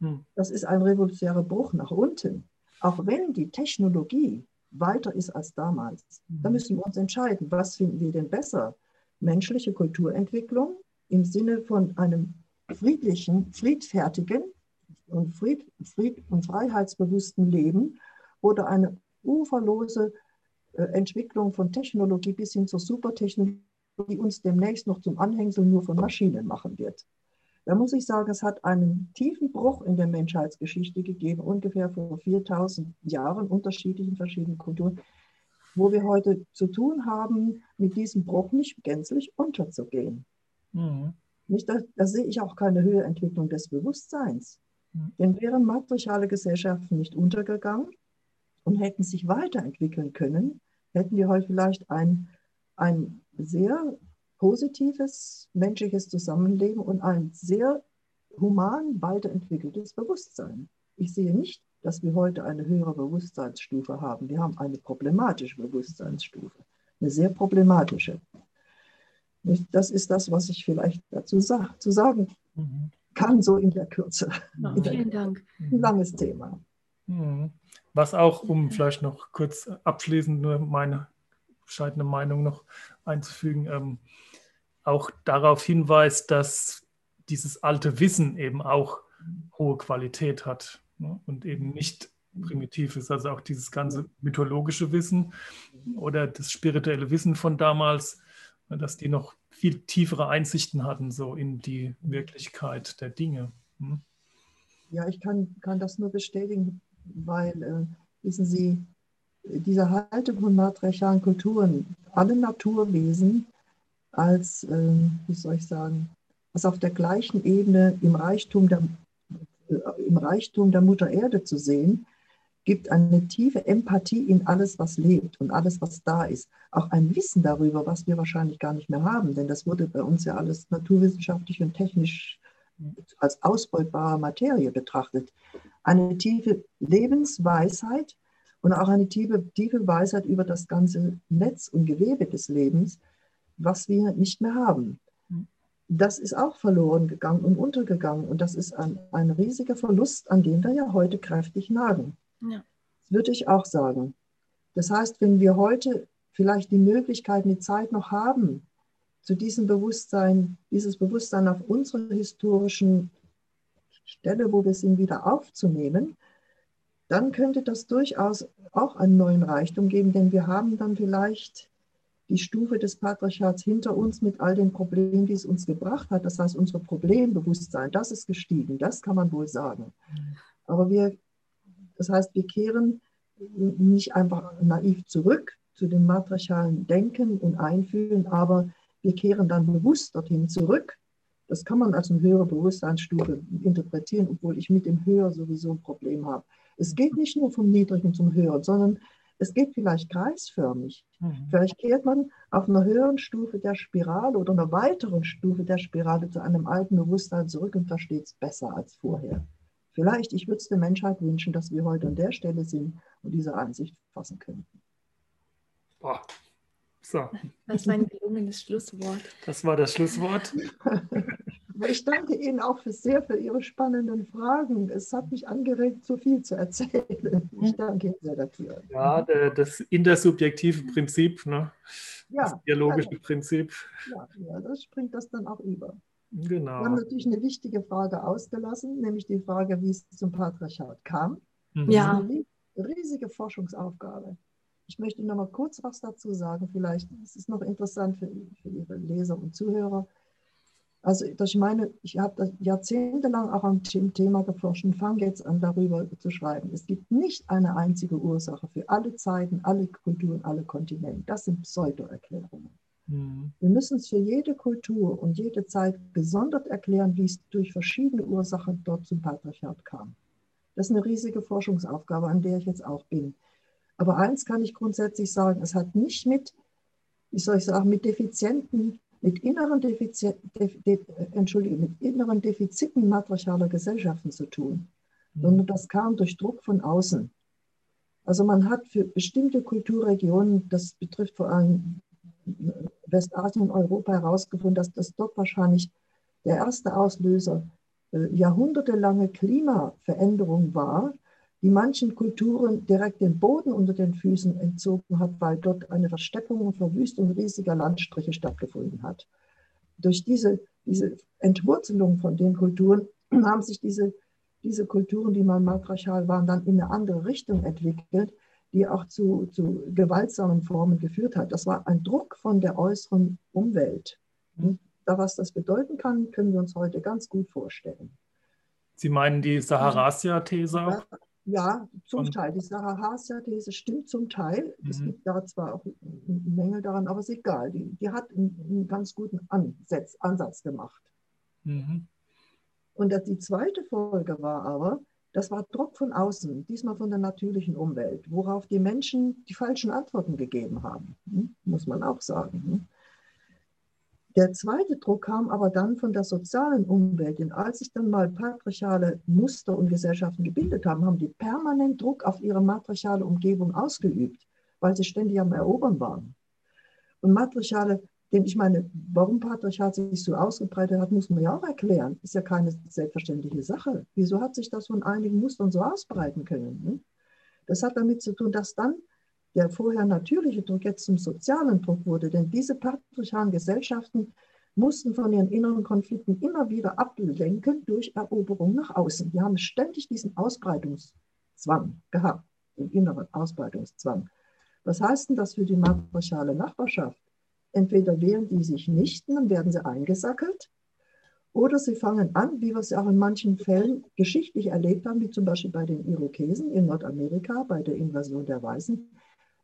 Hm. Das ist ein revolutionärer Bruch nach unten. Auch wenn die Technologie weiter ist als damals, hm. da müssen wir uns entscheiden, was finden wir denn besser? Menschliche Kulturentwicklung im Sinne von einem friedlichen, friedfertigen und, fried, fried und freiheitsbewussten Leben oder eine uferlose äh, Entwicklung von Technologie bis hin zur Supertechnologie, die uns demnächst noch zum Anhängsel nur von Maschinen machen wird. Da muss ich sagen, es hat einen tiefen Bruch in der Menschheitsgeschichte gegeben, ungefähr vor 4000 Jahren, unterschiedlichen verschiedenen Kulturen, wo wir heute zu tun haben, mit diesem Bruch nicht gänzlich unterzugehen. Mhm. Nicht, da, da, sehe ich auch keine Höherentwicklung des Bewusstseins. Denn wären matriarchale Gesellschaften nicht untergegangen und hätten sich weiterentwickeln können, hätten wir heute vielleicht ein, ein sehr positives menschliches Zusammenleben und ein sehr human weiterentwickeltes Bewusstsein. Ich sehe nicht, dass wir heute eine höhere Bewusstseinsstufe haben. Wir haben eine problematische Bewusstseinsstufe, eine sehr problematische. Das ist das, was ich vielleicht dazu sa zu sagen mhm. Kann, so in der Kürze. Ja, vielen Dank. Ein langes Thema. Mhm. Was auch, um vielleicht noch kurz abschließend nur meine bescheidene Meinung noch einzufügen, ähm, auch darauf hinweist, dass dieses alte Wissen eben auch hohe Qualität hat ne? und eben nicht primitiv ist. Also auch dieses ganze mythologische Wissen oder das spirituelle Wissen von damals, dass die noch viel tiefere Einsichten hatten, so in die Wirklichkeit der Dinge. Hm? Ja, ich kann, kann das nur bestätigen weil, äh, wissen Sie, diese Haltung von matriarchalen Kulturen, alle Naturwesen als, äh, wie soll ich sagen, als auf der gleichen Ebene im Reichtum der, äh, im Reichtum der Mutter Erde zu sehen, gibt eine tiefe Empathie in alles, was lebt und alles, was da ist. Auch ein Wissen darüber, was wir wahrscheinlich gar nicht mehr haben, denn das wurde bei uns ja alles naturwissenschaftlich und technisch als ausbeutbare Materie betrachtet eine tiefe Lebensweisheit und auch eine tiefe, tiefe Weisheit über das ganze Netz und Gewebe des Lebens, was wir nicht mehr haben. Das ist auch verloren gegangen und untergegangen. Und das ist ein, ein riesiger Verlust, an dem wir ja heute kräftig nagen. Ja. Das würde ich auch sagen. Das heißt, wenn wir heute vielleicht die Möglichkeit, die Zeit noch haben, zu diesem Bewusstsein, dieses Bewusstsein auf unserer historischen Stelle, wo wir sind, wieder aufzunehmen, dann könnte das durchaus auch einen neuen Reichtum geben, denn wir haben dann vielleicht die Stufe des Patriarchats hinter uns mit all den Problemen, die es uns gebracht hat. Das heißt, unser Problembewusstsein, das ist gestiegen, das kann man wohl sagen. Aber wir, das heißt, wir kehren nicht einfach naiv zurück zu dem matriarchalen Denken und Einfühlen, aber wir kehren dann bewusst dorthin zurück. Das kann man als eine höhere Bewusstseinsstufe interpretieren, obwohl ich mit dem Höher sowieso ein Problem habe. Es geht nicht nur vom Niedrigen zum Höheren, sondern es geht vielleicht kreisförmig. Mhm. Vielleicht kehrt man auf einer höheren Stufe der Spirale oder einer weiteren Stufe der Spirale zu einem alten Bewusstsein zurück und versteht es besser als vorher. Vielleicht, ich würde es der Menschheit wünschen, dass wir heute an der Stelle sind und diese Einsicht fassen könnten. Boah. So. Das war ein gelungenes Schlusswort. Das war das Schlusswort. Ich danke Ihnen auch für sehr für Ihre spannenden Fragen. Es hat mich angeregt, so viel zu erzählen. Ich danke Ihnen sehr dafür. Ja, das intersubjektive Prinzip, ne? ja, das dialogische ja, Prinzip. Ja, ja, das springt das dann auch über. Genau. Wir haben natürlich eine wichtige Frage ausgelassen, nämlich die Frage, wie es zum Patriarchat kam. Mhm. Ja. Eine riesige Forschungsaufgabe. Ich möchte noch mal kurz was dazu sagen, vielleicht. Es ist noch interessant für, für Ihre Leser und Zuhörer. Also ich meine, ich habe jahrzehntelang auch an dem Thema geforscht und fange jetzt an, darüber zu schreiben. Es gibt nicht eine einzige Ursache für alle Zeiten, alle Kulturen, alle Kontinente. Das sind Pseudo-Erklärungen. Mhm. Wir müssen es für jede Kultur und jede Zeit gesondert erklären, wie es durch verschiedene Ursachen dort zum Patriarchat kam. Das ist eine riesige Forschungsaufgabe, an der ich jetzt auch bin. Aber eins kann ich grundsätzlich sagen, es hat nicht mit, wie soll ich sagen, mit defizienten mit inneren, Defizit, de, de, Entschuldige, mit inneren Defiziten matriarchaler Gesellschaften zu tun, mhm. sondern das kam durch Druck von außen. Also man hat für bestimmte Kulturregionen, das betrifft vor allem Westasien und Europa, herausgefunden, dass das dort wahrscheinlich der erste Auslöser jahrhundertelange Klimaveränderung war, die manchen Kulturen direkt den Boden unter den Füßen entzogen hat, weil dort eine Versteppung und Verwüstung riesiger Landstriche stattgefunden hat. Durch diese, diese Entwurzelung von den Kulturen haben sich diese, diese Kulturen, die mal matriarchal waren, dann in eine andere Richtung entwickelt, die auch zu, zu gewaltsamen Formen geführt hat. Das war ein Druck von der äußeren Umwelt. Und da, was das bedeuten kann, können wir uns heute ganz gut vorstellen. Sie meinen die Saharasia-These? Ja, ja, zum Und, Teil. Die Sarah Haas-These stimmt zum Teil. Es mhm. gibt da zwar auch Mängel daran, aber ist egal. Die, die hat einen, einen, ganz guten Ansatz, Ansatz gemacht. Mhm. Und die zweite Folge war aber, das war Druck von außen, diesmal von der natürlichen Umwelt, worauf die Menschen die falschen Antworten gegeben haben, hm? muss man auch sagen. Hm? Der zweite Druck kam aber dann von der sozialen Umwelt. Und als sich dann mal patriarchale Muster und Gesellschaften gebildet haben, haben die permanent Druck auf ihre matriarchale Umgebung ausgeübt, weil sie ständig am Erobern waren. Und matriarchale, denn ich meine, warum Patriarchat sich so ausgebreitet hat, muss man ja auch erklären. Ist ja keine selbstverständliche Sache. Wieso hat sich das von einigen Mustern so ausbreiten können? Ne? Das hat damit zu tun, dass dann der vorher natürliche Druck jetzt zum sozialen Druck wurde. Denn diese patriarchalen Gesellschaften mussten von ihren inneren Konflikten immer wieder ablenken durch Eroberung nach außen. Die haben ständig diesen Ausbreitungszwang gehabt, den inneren Ausbreitungszwang. Was heißt denn das für die matriarchale Nachbarschaft? Entweder wehren die sich nicht, dann werden sie eingesackelt, oder sie fangen an, wie wir es auch in manchen Fällen geschichtlich erlebt haben, wie zum Beispiel bei den Irokesen in Nordamerika, bei der Invasion der Weißen,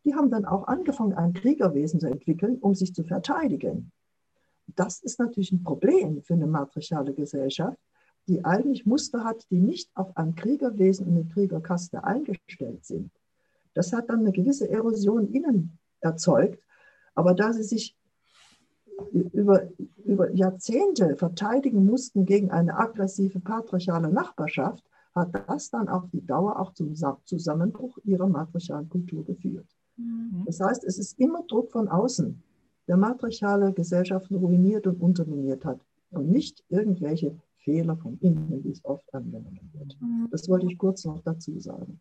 die haben dann auch angefangen, ein Kriegerwesen zu entwickeln, um sich zu verteidigen. Das ist natürlich ein Problem für eine matriarchale Gesellschaft, die eigentlich Muster hat, die nicht auf ein Kriegerwesen und eine Kriegerkaste eingestellt sind. Das hat dann eine gewisse Erosion innen erzeugt, aber da sie sich über, über Jahrzehnte verteidigen mussten gegen eine aggressive patriarchale Nachbarschaft, hat das dann auf die Dauer auch zum Zusammenbruch ihrer matriarchalen Kultur geführt. Mhm. Das heißt, es ist immer Druck von außen, der matriarchale Gesellschaften ruiniert und unterminiert hat und nicht irgendwelche Fehler von innen, wie es oft angenommen wird. Mhm. Das wollte ich kurz noch dazu sagen.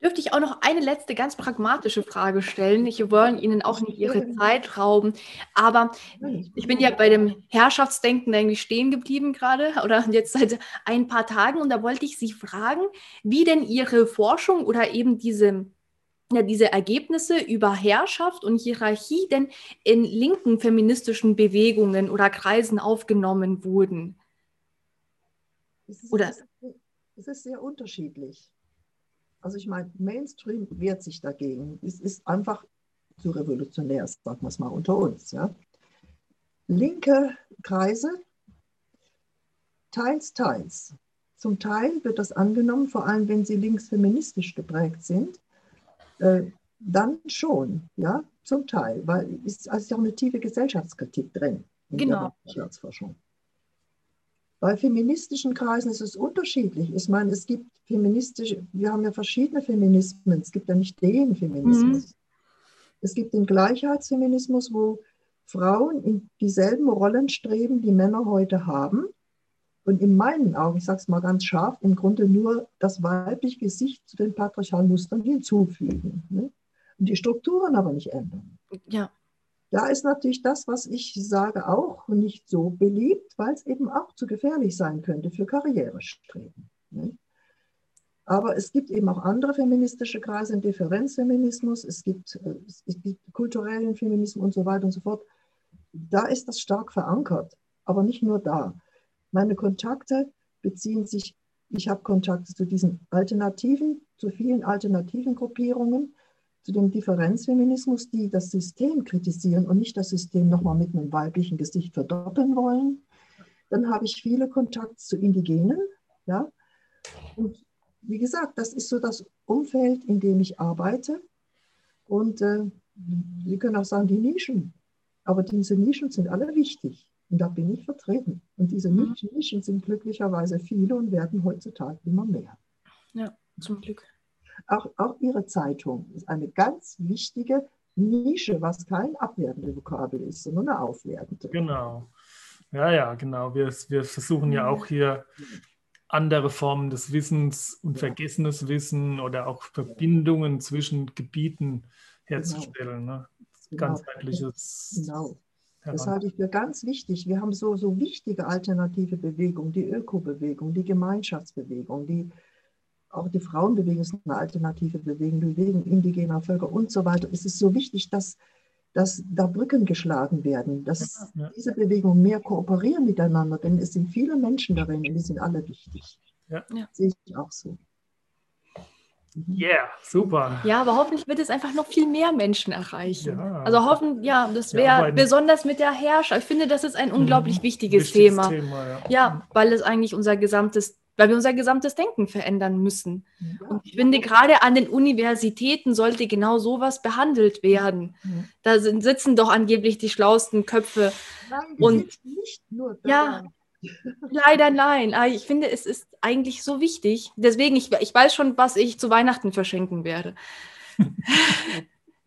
Dürfte ich auch noch eine letzte ganz pragmatische Frage stellen? Ich wollen Ihnen auch nicht Ihre Zeit rauben, aber ich bin ja bei dem Herrschaftsdenken eigentlich stehen geblieben gerade oder [LAUGHS] jetzt seit ein paar Tagen und da wollte ich Sie fragen, wie denn Ihre Forschung oder eben diese ja, diese Ergebnisse über Herrschaft und Hierarchie denn in linken feministischen Bewegungen oder Kreisen aufgenommen wurden? Es ist, oder? Es ist sehr unterschiedlich. Also ich meine, Mainstream wehrt sich dagegen. Es ist einfach zu revolutionär, sagen wir es mal unter uns. Ja. Linke Kreise, teils, teils. Zum Teil wird das angenommen, vor allem wenn sie linksfeministisch geprägt sind. Äh, dann schon, ja, zum Teil, weil es ist also auch eine tiefe Gesellschaftskritik drin in genau. der Staatsforschung. Bei feministischen Kreisen ist es unterschiedlich. Ich meine, es gibt feministische, wir haben ja verschiedene Feminismen. Es gibt ja nicht den Feminismus. Mhm. Es gibt den Gleichheitsfeminismus, wo Frauen in dieselben Rollen streben, die Männer heute haben. Und in meinen Augen, ich sage es mal ganz scharf, im Grunde nur das weibliche Gesicht zu den patriarchalen Mustern hinzufügen. Ne? Und die Strukturen aber nicht ändern. Ja. Da ist natürlich das, was ich sage, auch nicht so beliebt, weil es eben auch zu gefährlich sein könnte für Karrierestreben. Ne? Aber es gibt eben auch andere feministische Kreise, den Differenzfeminismus, es gibt, äh, es gibt kulturellen Feminismus und so weiter und so fort. Da ist das stark verankert, aber nicht nur da. Meine Kontakte beziehen sich, ich habe Kontakte zu diesen Alternativen, zu vielen alternativen Gruppierungen zu dem Differenzfeminismus, die das System kritisieren und nicht das System nochmal mit einem weiblichen Gesicht verdoppeln wollen. Dann habe ich viele Kontakte zu Indigenen. Ja? Und wie gesagt, das ist so das Umfeld, in dem ich arbeite. Und äh, Sie können auch sagen, die Nischen. Aber diese Nischen sind alle wichtig. Und da bin ich vertreten. Und diese mhm. Nischen sind glücklicherweise viele und werden heutzutage immer mehr. Ja, zum Glück. Auch, auch Ihre Zeitung ist eine ganz wichtige Nische, was kein abwertende Vokabel ist, sondern eine aufwertende. Genau. Ja, ja, genau. Wir, wir versuchen ja auch hier andere Formen des Wissens und vergessenes Wissen oder auch Verbindungen zwischen Gebieten herzustellen. Genau. Ne? Ganzheitliches. Genau. Das halte ich für ganz wichtig. Wir haben so, so wichtige alternative Bewegungen, die Ökobewegung, die Gemeinschaftsbewegung, die auch die Frauenbewegung ist eine alternative Bewegung, die Bewegung indigener Völker und so weiter. Es ist so wichtig, dass, dass da Brücken geschlagen werden, dass ja, ja. diese Bewegungen mehr kooperieren miteinander, denn es sind viele Menschen darin und die sind alle wichtig. Ja. ja. Sehe ich auch so. Mhm. Yeah, super. Ja, aber hoffentlich wird es einfach noch viel mehr Menschen erreichen. Ja. Also hoffen, ja, das wäre ja, besonders mit der Herrscher. Ich finde, das ist ein mhm. unglaublich wichtiges, wichtiges Thema. Thema ja. ja. weil es eigentlich unser gesamtes weil wir unser gesamtes Denken verändern müssen. Ja, und ich finde, gerade an den Universitäten sollte genau sowas behandelt werden. Ja. Da sind, sitzen doch angeblich die schlauesten Köpfe. Nein, und nicht nur da. Ja, leider nein. Aber ich finde, es ist eigentlich so wichtig. Deswegen, ich, ich weiß schon, was ich zu Weihnachten verschenken werde.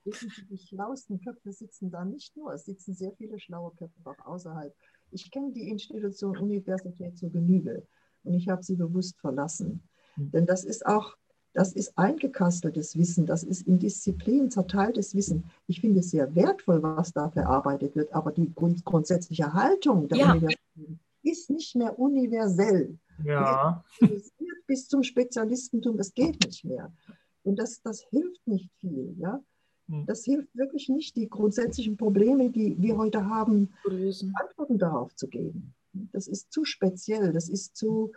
die schlauesten Köpfe sitzen da nicht nur, es sitzen sehr viele schlaue Köpfe auch außerhalb. Ich kenne die Institution Universität zur Genüge und ich habe sie bewusst verlassen. Mhm. Denn das ist auch, das ist eingekasteltes Wissen, das ist in Disziplinen zerteiltes Wissen. Ich finde es sehr wertvoll, was da verarbeitet wird, aber die grund grundsätzliche Haltung der ja. Universität ist nicht mehr universell. Ja. Bis zum Spezialistentum, das geht nicht mehr. Und das, das hilft nicht viel. Ja? Hm. Das hilft wirklich nicht, die grundsätzlichen Probleme, die wir heute haben, Antworten darauf zu geben. Das ist zu speziell, das ist zu,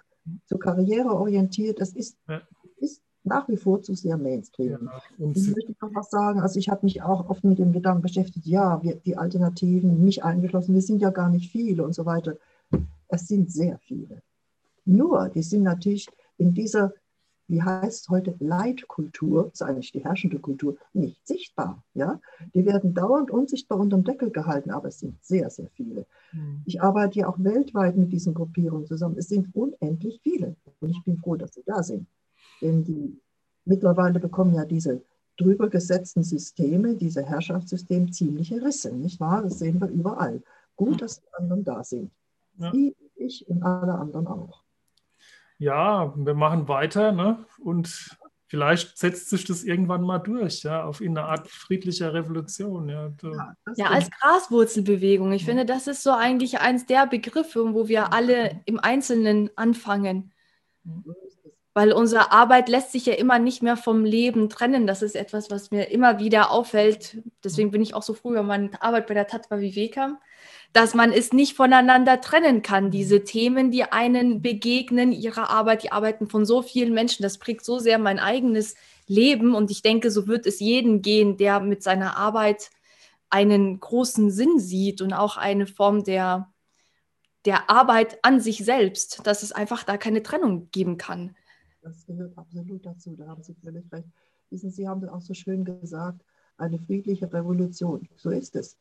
zu karriereorientiert, das ist, ja. ist nach wie vor zu sehr Mainstream. Ja, ich möchte noch was sagen. Also ich habe mich auch oft mit dem Gedanken beschäftigt, ja, wir, die Alternativen, mich eingeschlossen, wir sind ja gar nicht viele und so weiter. Es sind sehr viele. Nur, die sind natürlich in dieser wie heißt heute Leitkultur, das ist eigentlich die herrschende Kultur, nicht sichtbar. Ja? Die werden dauernd unsichtbar unter dem Deckel gehalten, aber es sind sehr, sehr viele. Mhm. Ich arbeite ja auch weltweit mit diesen Gruppierungen zusammen. Es sind unendlich viele und ich bin froh, dass sie da sind. Denn die mittlerweile bekommen ja diese drüber gesetzten Systeme, diese Herrschaftssysteme ziemliche Risse, nicht wahr? Das sehen wir überall. Gut, dass die anderen da sind. Ja. Sie, ich und alle anderen auch ja, wir machen weiter ne? und vielleicht setzt sich das irgendwann mal durch, ja, auf eine Art friedlicher Revolution. Ja, ja, ja als Graswurzelbewegung. Ich finde, das ist so eigentlich eins der Begriffe, wo wir alle im Einzelnen anfangen. Weil unsere Arbeit lässt sich ja immer nicht mehr vom Leben trennen. Das ist etwas, was mir immer wieder auffällt. Deswegen bin ich auch so froh über meine Arbeit bei der Tatva Viveka, dass man es nicht voneinander trennen kann. Diese Themen, die einen begegnen, ihre Arbeit, die Arbeiten von so vielen Menschen, das prägt so sehr mein eigenes Leben. Und ich denke, so wird es jeden gehen, der mit seiner Arbeit einen großen Sinn sieht und auch eine Form der, der Arbeit an sich selbst, dass es einfach da keine Trennung geben kann. Das gehört absolut dazu, da haben Sie völlig recht. Wissen Sie, haben auch so schön gesagt, eine friedliche Revolution. So ist es.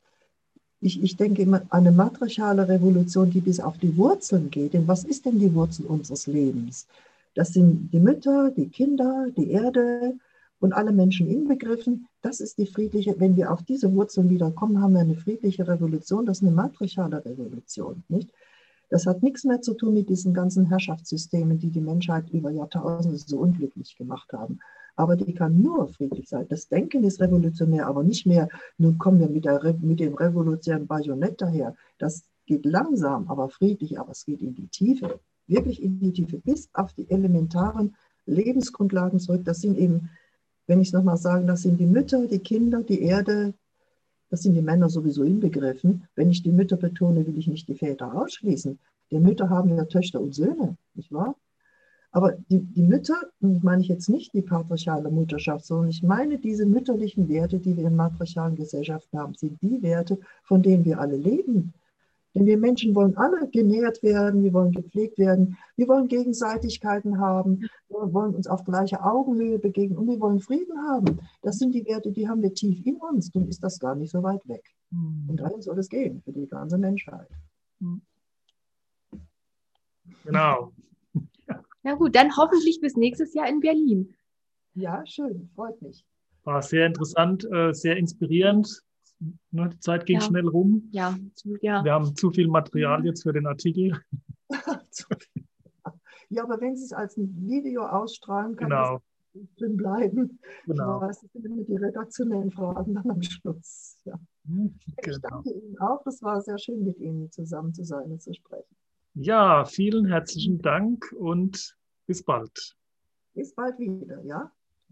Ich, ich denke immer, eine matriarchale Revolution, die bis auf die Wurzeln geht. Denn was ist denn die Wurzel unseres Lebens? Das sind die Mütter, die Kinder, die Erde und alle Menschen inbegriffen. Das ist die friedliche, wenn wir auf diese Wurzeln wieder kommen, haben wir eine friedliche Revolution. Das ist eine matriarchale Revolution. Nicht? Das hat nichts mehr zu tun mit diesen ganzen Herrschaftssystemen, die die Menschheit über Jahrtausende so unglücklich gemacht haben. Aber die kann nur friedlich sein. Das Denken ist revolutionär, aber nicht mehr, nun kommen wir mit, der, mit dem revolutionären Bajonett daher. Das geht langsam, aber friedlich, aber es geht in die Tiefe, wirklich in die Tiefe, bis auf die elementaren Lebensgrundlagen zurück. Das sind eben, wenn ich es nochmal sagen, das sind die Mütter, die Kinder, die Erde, das sind die Männer sowieso inbegriffen. Wenn ich die Mütter betone, will ich nicht die Väter ausschließen. Die Mütter haben ja Töchter und Söhne, nicht wahr? Aber die, die Mütter, und meine ich jetzt nicht die patriarchale Mutterschaft, sondern ich meine diese mütterlichen Werte, die wir in matriarchalen Gesellschaften haben, sind die Werte, von denen wir alle leben. Denn wir Menschen wollen alle genährt werden, wir wollen gepflegt werden, wir wollen Gegenseitigkeiten haben, wir wollen uns auf gleicher Augenhöhe begegnen und wir wollen Frieden haben. Das sind die Werte, die haben wir tief in uns, dann ist das gar nicht so weit weg. Mhm. Und dahin soll es gehen, für die ganze Menschheit. Hm. Genau. Na gut, dann hoffentlich bis nächstes Jahr in Berlin. Ja, schön, freut mich. War sehr interessant, äh, sehr inspirierend. Ne, die Zeit geht ja. schnell rum. Ja, ja. Wir haben zu viel Material jetzt für den Artikel. [LAUGHS] ja, aber wenn Sie es als ein Video ausstrahlen, kann genau. das drin bleiben. Genau. Ich weiß, das sind immer die redaktionellen Fragen dann am Schluss. Ja. Genau. Ich danke Ihnen auch. Das war sehr schön, mit Ihnen zusammen zu sein und zu sprechen. Ja, vielen herzlichen Dank und bis bald. Bis bald wieder, ja.